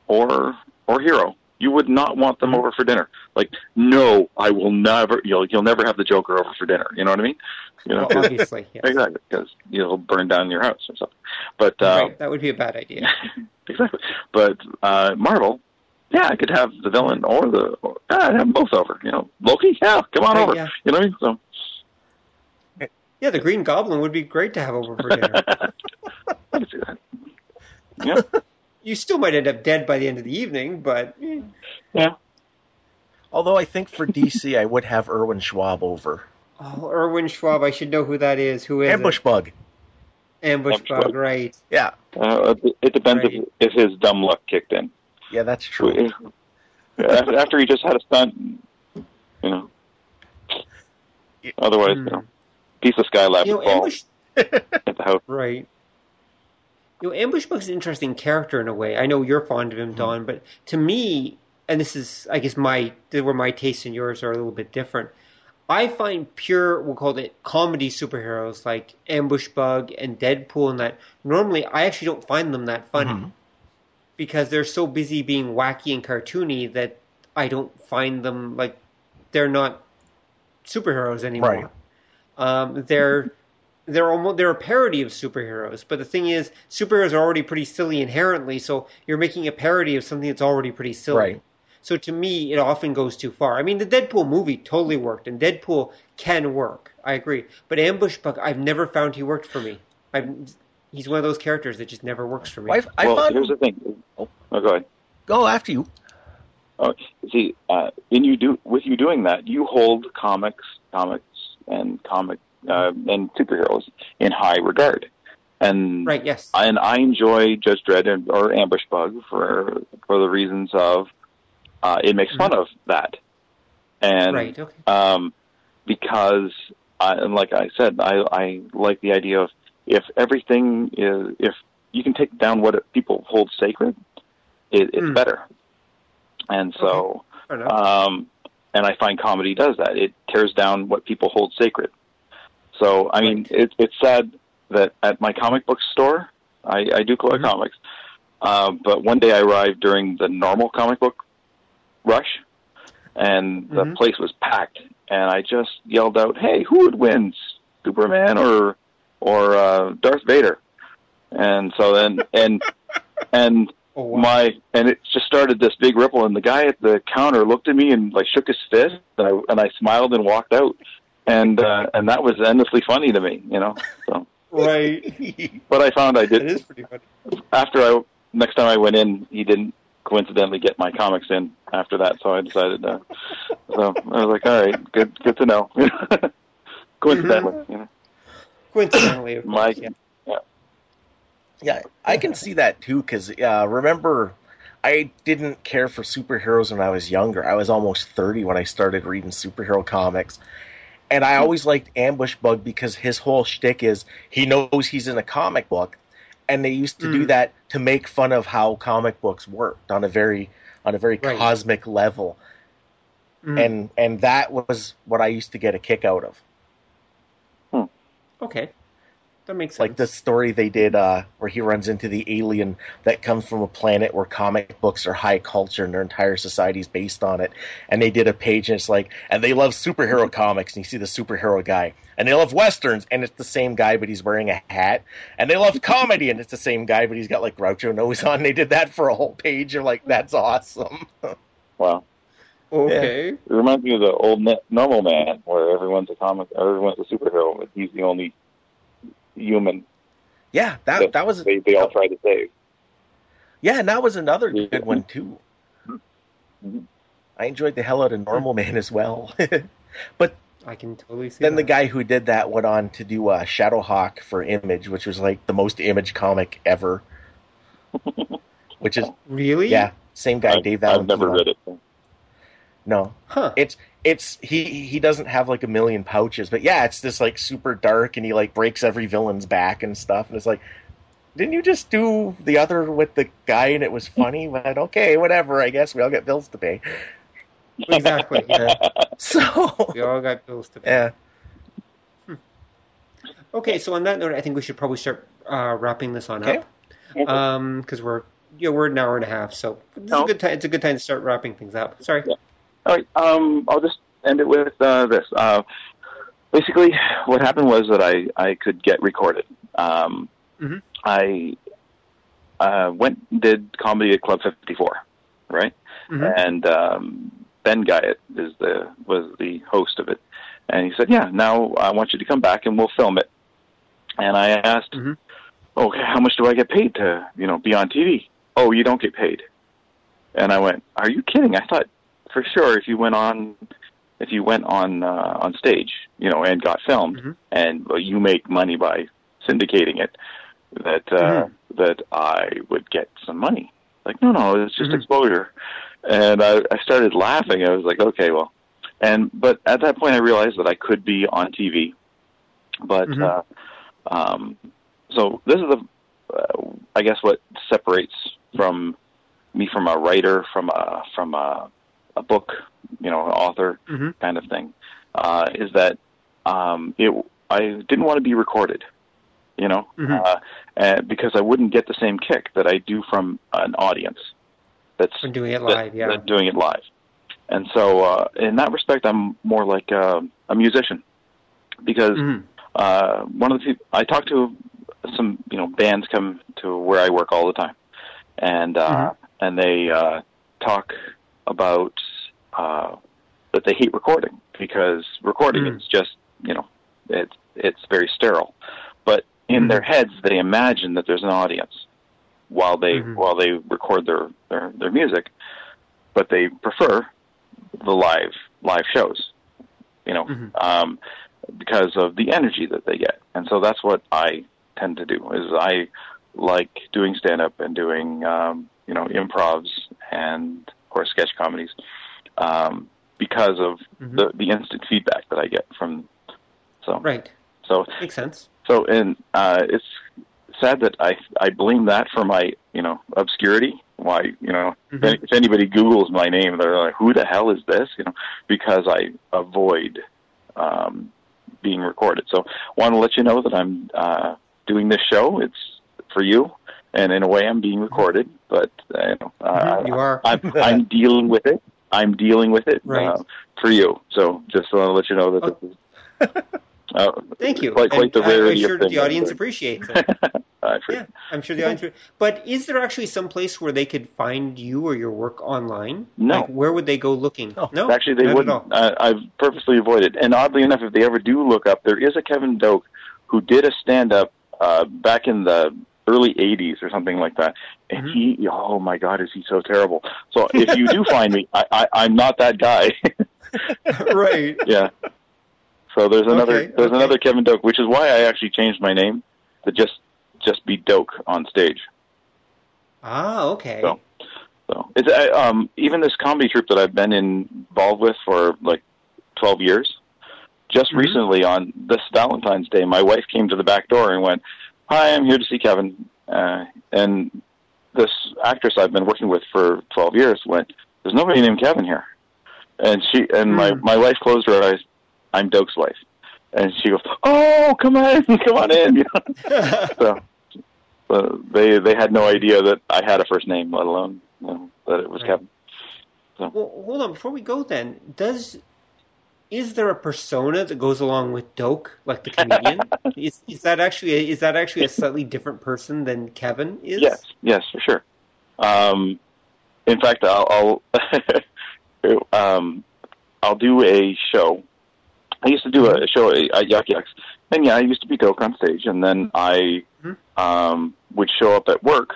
or or hero. You would not want them over for dinner. Like, no, I will never. You'll you'll never have the Joker over for dinner. You know what I mean? You know, Well, obviously, yes. exactly, because you'll burn down your house or something. But uh, Right, that would be a bad idea. exactly. But uh, Marvel, yeah, I could have the villain or the. Or, yeah, I'd have them both over. You know, Loki, yeah, come on Right, over. yeah. You know what I mean? So. Yeah, the Green Goblin would be great to have over for dinner. I can see that. Yeah, you still might end up dead by the end of the evening, but eh. yeah. Although I think for DC, I would have Irwin Schwab over. oh, Irwin Schwab, I should know who that is. Who is Ambush it? Bug. Ambush Ambush Bug, Bug. right? Yeah, Uh, it- it depends Right. if, if his dumb luck kicked in. yeah, that's true. After after he just had a stunt, you know. Otherwise, Hmm. you know, piece of skylab You know, fall Ambush, at the house. right? You know, Ambush Bug's an interesting character in a way. I know you're fond of him, Don, but to me, and this is, I guess, my where my tastes and yours are a little bit different. I find pure, we'll call it comedy superheroes like Ambush Bug and Deadpool, and that normally I actually don't find them that funny Mhm. because they're so busy being wacky and cartoony that I don't find them like they're not superheroes anymore. Right. Um, they're they're almost they're a parody of superheroes. But the thing is, superheroes are already pretty silly inherently, so you're making a parody of something that's already pretty silly. Right. So to me, it often goes too far. I mean, the Deadpool movie totally worked, and Deadpool can work. I agree. But Ambush Bug, I've never found he worked for me. I've, he's one of those characters that just never works for me. I've, I well, found here's the thing. Oh, go ahead. go after you. Oh, see, uh, in you do with you doing that, you hold comics, comics, and comic uh, and superheroes in high regard. And right? Yes. and I enjoy Judge Dredd and, or Ambush Bug for for the reasons of uh, it makes fun of that, and right. Okay. um, because I, and like I said, I, I like the idea of if everything is if you can take down what people hold sacred, it, it's Hmm. better. And so, enough. um, and I find comedy does that. It tears down what people hold sacred. So, I mean, it, it's sad that at my comic book store, I, I do collect Mhm. comics, uh, but one day I arrived during the normal comic book rush, and the Mhm. place was packed, and I just yelled out, "Hey, who would win, Superman or or uh, Darth Vader?" And so then, and and oh, wow. my and it just started this big ripple and the guy at the counter looked at me and like shook his fist and I and I smiled and walked out and uh, and that was endlessly funny to me you know so right. but I found I did is pretty funny. after I next time I went in he didn't coincidentally get my comics in after that so I decided uh, so I was like all right good good to know coincidentally you know Coincidentally, of my course, yeah. Yeah, I can see that too. Because uh, remember, I didn't care for superheroes when I was younger. I was almost thirty when I started reading superhero comics, and I always liked Ambush Bug because his whole shtick is he knows he's in a comic book, and they used to do Mm. that to make fun of how comic books worked on a very on a very Right. cosmic level, Mm. and and that was what I used to get a kick out of. okay, that makes sense. like the story they did uh, where he runs into the alien that comes from a planet where comic books are high culture and their entire society is based on it. And they did a page and it's like, and they love superhero comics. And you see the superhero guy, and they love westerns, and it's the same guy, but he's wearing a hat. And they love comedy, and it's the same guy, but he's got like Groucho nose on. They did that for a whole page. You're like, that's awesome. wow okay. It reminds me of the old normal man, where everyone's a comic, everyone's a superhero, but he's the only human Yeah, that that was they, they all try to save. yeah, and that was another Yeah. good one too. Mhm. I enjoyed the hell out of Normal Man as well. but I can totally see. then the guy who did that went on to do uh, Shadowhawk for Image, which was like the most Image comic ever. which is really, yeah, same guy, I've, Dave I've never Valentino. read it. No, huh? it's it's he he doesn't have like a million pouches, but yeah, it's this like super dark, and he like breaks every villain's back and stuff, and it's like. Didn't you just do the other with the guy and it was funny? But okay, whatever. I guess we all get bills to pay. exactly. Yeah. So We all got bills to pay. yeah, Okay, so on that note, I think we should probably start uh, wrapping this on Okay. up. Um, because we're yeah we're an hour and a half, so this is No. a good time. It's a good time to start wrapping things up. Sorry. Yeah. All right. Um, I'll just end it with uh, this. Uh, basically, what happened was that I, I could get recorded. Um, Mhm. I uh, went and did comedy at Club 54, right? Mhm. And um, Ben Guyett is the was the host of it, and he said, "Yeah, now I want you to come back and we'll film it." And I asked, Mhm. "Okay, how much do I get paid to you know be on TV?" Oh, you don't get paid. And I went, "Are you kidding?" I thought for sure if you went on if you went on uh, on stage, you know, and got filmed, Mhm. and well, you make money by syndicating it, that uh, that I would get some money. Like, no, no, it's just Mhm. exposure. And I, I started laughing. I was like, okay, well, and but at that point, I realized that I could be on TV. But Mhm. uh, um, so this is the, uh, I guess, what separates from me from a writer, from a from a, a book, you know, an author Mhm. kind of thing, uh, is that um, it. I didn't want to be recorded, you know, Mhm. uh, and because I wouldn't get the same kick that I do from an audience. That's From doing it that- live, yeah. that doing it live. And so, uh, in that respect, I'm more like uh, a musician because Mhm. uh, one of the people I talk to some you know bands come to where I work all the time, and uh, Mhm. and they uh, talk about uh, that they hate recording because recording Mm. is just you know it's it's very sterile, but in Mhm. their heads they imagine that there's an audience while they Mhm. while they record their, their their music, but they prefer the live live shows, you know, Mhm. um, because of the energy that they get, and so that's what I tend to do. Is I like doing stand up and doing um, you know improvs and of course sketch comedies um, because of Mhm. the the instant feedback that I get from so Right. so Makes sense. so, and uh, it's sad that I I blame that for my you know obscurity. Why you know Mhm. if, if anybody Google's my name, they're like, "Who the hell is this?" You know, because I avoid um, being recorded. So, want to let you know that I'm uh, doing this show. It's for you, and in a way, I'm being recorded. But uh, you know, uh, Mhm. You are. I'm I'm dealing with it. I'm dealing with it Right. uh, for you. So, just want to let you know that Oh. this is. Uh, Thank you. Quite, quite the I- rarity I'm sure of the things. audience appreciates it. I appreciate Yeah, I'm sure the audience. would- But is there actually some place where they could find you or your work online? No. Like, where would they go looking? No. no Actually, they not wouldn't. all. Uh, I've purposely avoided. And oddly enough, if they ever do look up, there is a Kevin Doak who did a stand-up uh, back in the early '80s or something like that. And Mhm. he, oh my God, is he so terrible? So if you do find me, I, I, I'm not that guy. right. yeah. So there's another Okay, there's okay. another Kevin Doak, which is why I actually changed my name to just just be Doak on stage. Ah, okay. So, so it's uh, um even this comedy troupe that I've been involved with for like twelve years. Just Mhm. recently on this Valentine's Day, my wife came to the back door and went, "Hi, I'm here to see Kevin." Uh, and this actress I've been working with for twelve years went, "There's nobody named Kevin here." And she and my Hmm. my wife closed her eyes. I'm Doak's wife, and she goes, "Oh, come on, come on in." You know? so, so they they had no idea that I had a first name, let alone you know, that it was Right. Kevin. well, hold on. Before we go, then, does is there a persona that goes along with Doak, like the comedian? is is that actually a, is that actually a slightly different person than Kevin is? Yes, yes, for sure. Um, in fact, I'll I'll, um, I'll do a show. I used to do a show at Yuk Yuk's, and yeah, I used to be Doak on stage, and then I Mhm. um, would show up at work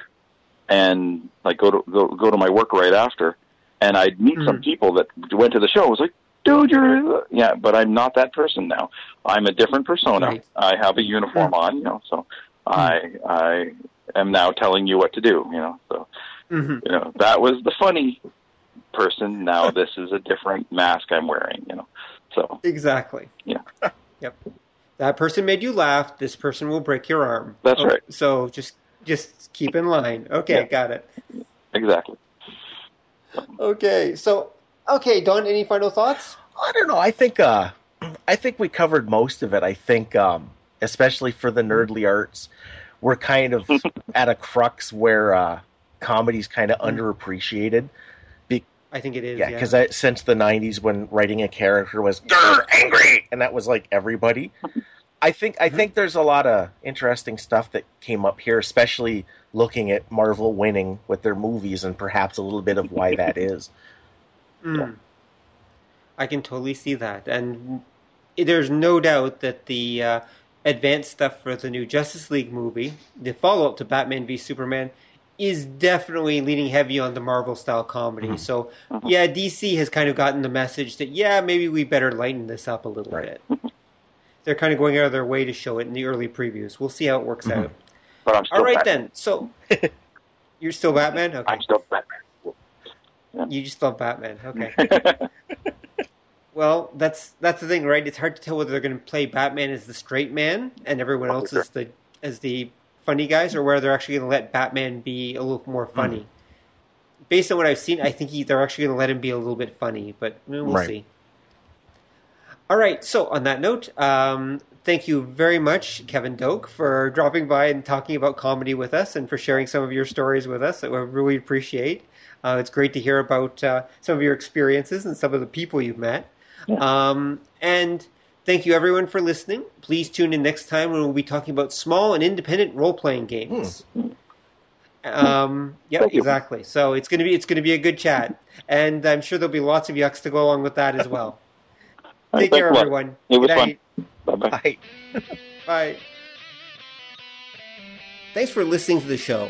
and like go to go, go to my work right after, and I'd meet some Mhm. people that went to the show. I was like, dude, you're yeah, but I'm not that person now. I'm a different persona. Right. I have a uniform on, you know, so I I am now telling you what to do, you know. So hmm you know that was the funny person. Now this is a different mask I'm wearing, you know. So Exactly. Yeah. Yep. That person made you laugh. This person will break your arm. That's Oh, right. So just just keep in line. Okay, Yeah. got it. exactly. Okay, so okay, Don. Any final thoughts? I don't know. I think uh, I think we covered most of it. I think, um, especially for the nerdly arts, we're kind of at a crux where uh, comedy's kind of underappreciated. I think it is. Yeah, Yeah, because since the '90s, when writing a character was "Grr, angry, and that was like everybody. I think I think there's a lot of interesting stuff that came up here, especially looking at Marvel winning with their movies, and perhaps a little bit of why that is. Mm. I can totally see that, and there's no doubt that the uh, advanced stuff for the new Justice League movie, the follow-up to Batman v Superman, is definitely leaning heavy on the Marvel style comedy. Mhm. So, Mhm. yeah, DC has kind of gotten the message that yeah, maybe we better lighten this up a little Right. bit. They're kind of going out of their way to show it in the early previews. We'll see how it works Mhm. out. But I'm still All right Batman. then. So, you're still Batman? Okay. I'm still Batman. You just love Batman. Okay. Well, that's that's the thing, right? It's hard to tell whether they're going to play Batman as the straight man and everyone Oh, else sure. as the as the funny guys, or whether they're actually going to let Batman be a little more funny. Based on what I've seen, I think he, they're actually going to let him be a little bit funny, but eh, we'll Right. see. All right. So on that note, um, thank you very much, Kevin Doak, for dropping by and talking about comedy with us, and for sharing some of your stories with us. That we really appreciate. Uh, it's great to hear about uh, some of your experiences and some of the people you've met. Yeah. Um, and Thank you, everyone, for listening. Please tune in next time when we'll be talking about small and independent role playing games. Um, yeah, exactly. So it's gonna be it's gonna be a good chat, and I'm sure there'll be lots of yucks to go along with that as well. Take care, thanks everyone. It was Good fun. night. Bye bye. Bye. Bye. Thanks for listening to the show.